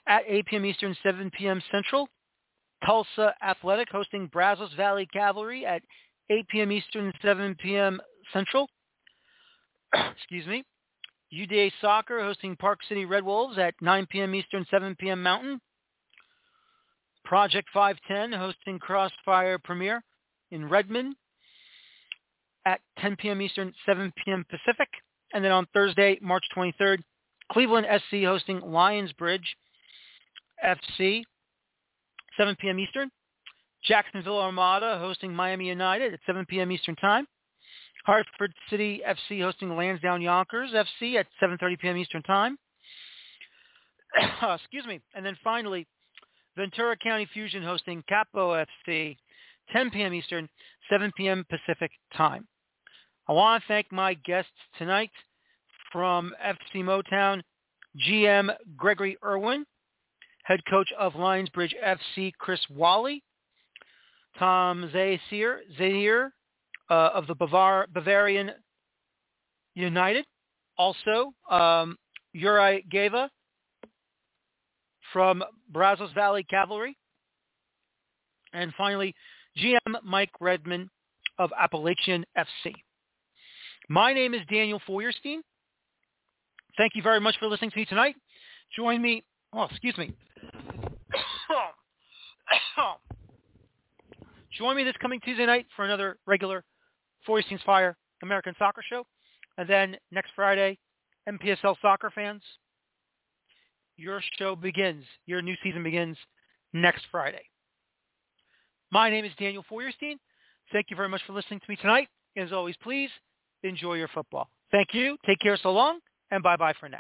at 8 p.m. Eastern, 7 p.m. Central. Tulsa Athletic hosting Brazos Valley Cavalry at 8 p.m. Eastern, 7 p.m. Central. Excuse me. UDA Soccer hosting Park City Red Wolves at 9 p.m. Eastern, 7 p.m. Mountain. Project 510 hosting Crossfire Premier in Redmond at 10 p.m. Eastern, 7 p.m. Pacific. And then on Thursday, March 23rd, Cleveland SC hosting Lionsbridge FC, 7 p.m. Eastern. Jacksonville Armada hosting Miami United at 7 p.m. Eastern Time. Hartford City FC hosting Lansdowne Yonkers FC at 7.30 p.m. Eastern Time. Excuse me. And then finally, Ventura County Fusion hosting Capo FC 10 p.m. Eastern, 7 p.m. Pacific time. I want to thank my guests tonight from FC Motown, GM Gregory Irwin, head coach of Lionsbridge FC Chris Whalley, Tom Zaiss, Zaiss uh, of the Bavar, Bavarian United, also um, Uri Geva from Brazos Valley Cavalry, and finally GM Mike Raymond of Appalachian FC. My name is Daniel Feuerstein. Thank you very much for listening to me tonight. Join me, oh, excuse me. Join me this coming Tuesday night for another regular Feuerstein's Fire American Soccer Show. And then next Friday, NPSL soccer fans, your show begins. Your new season begins next Friday. My name is Daniel Feuerstein. Thank you very much for listening to me tonight. As always, please enjoy your football. Thank you. Take care so long, and bye-bye for now.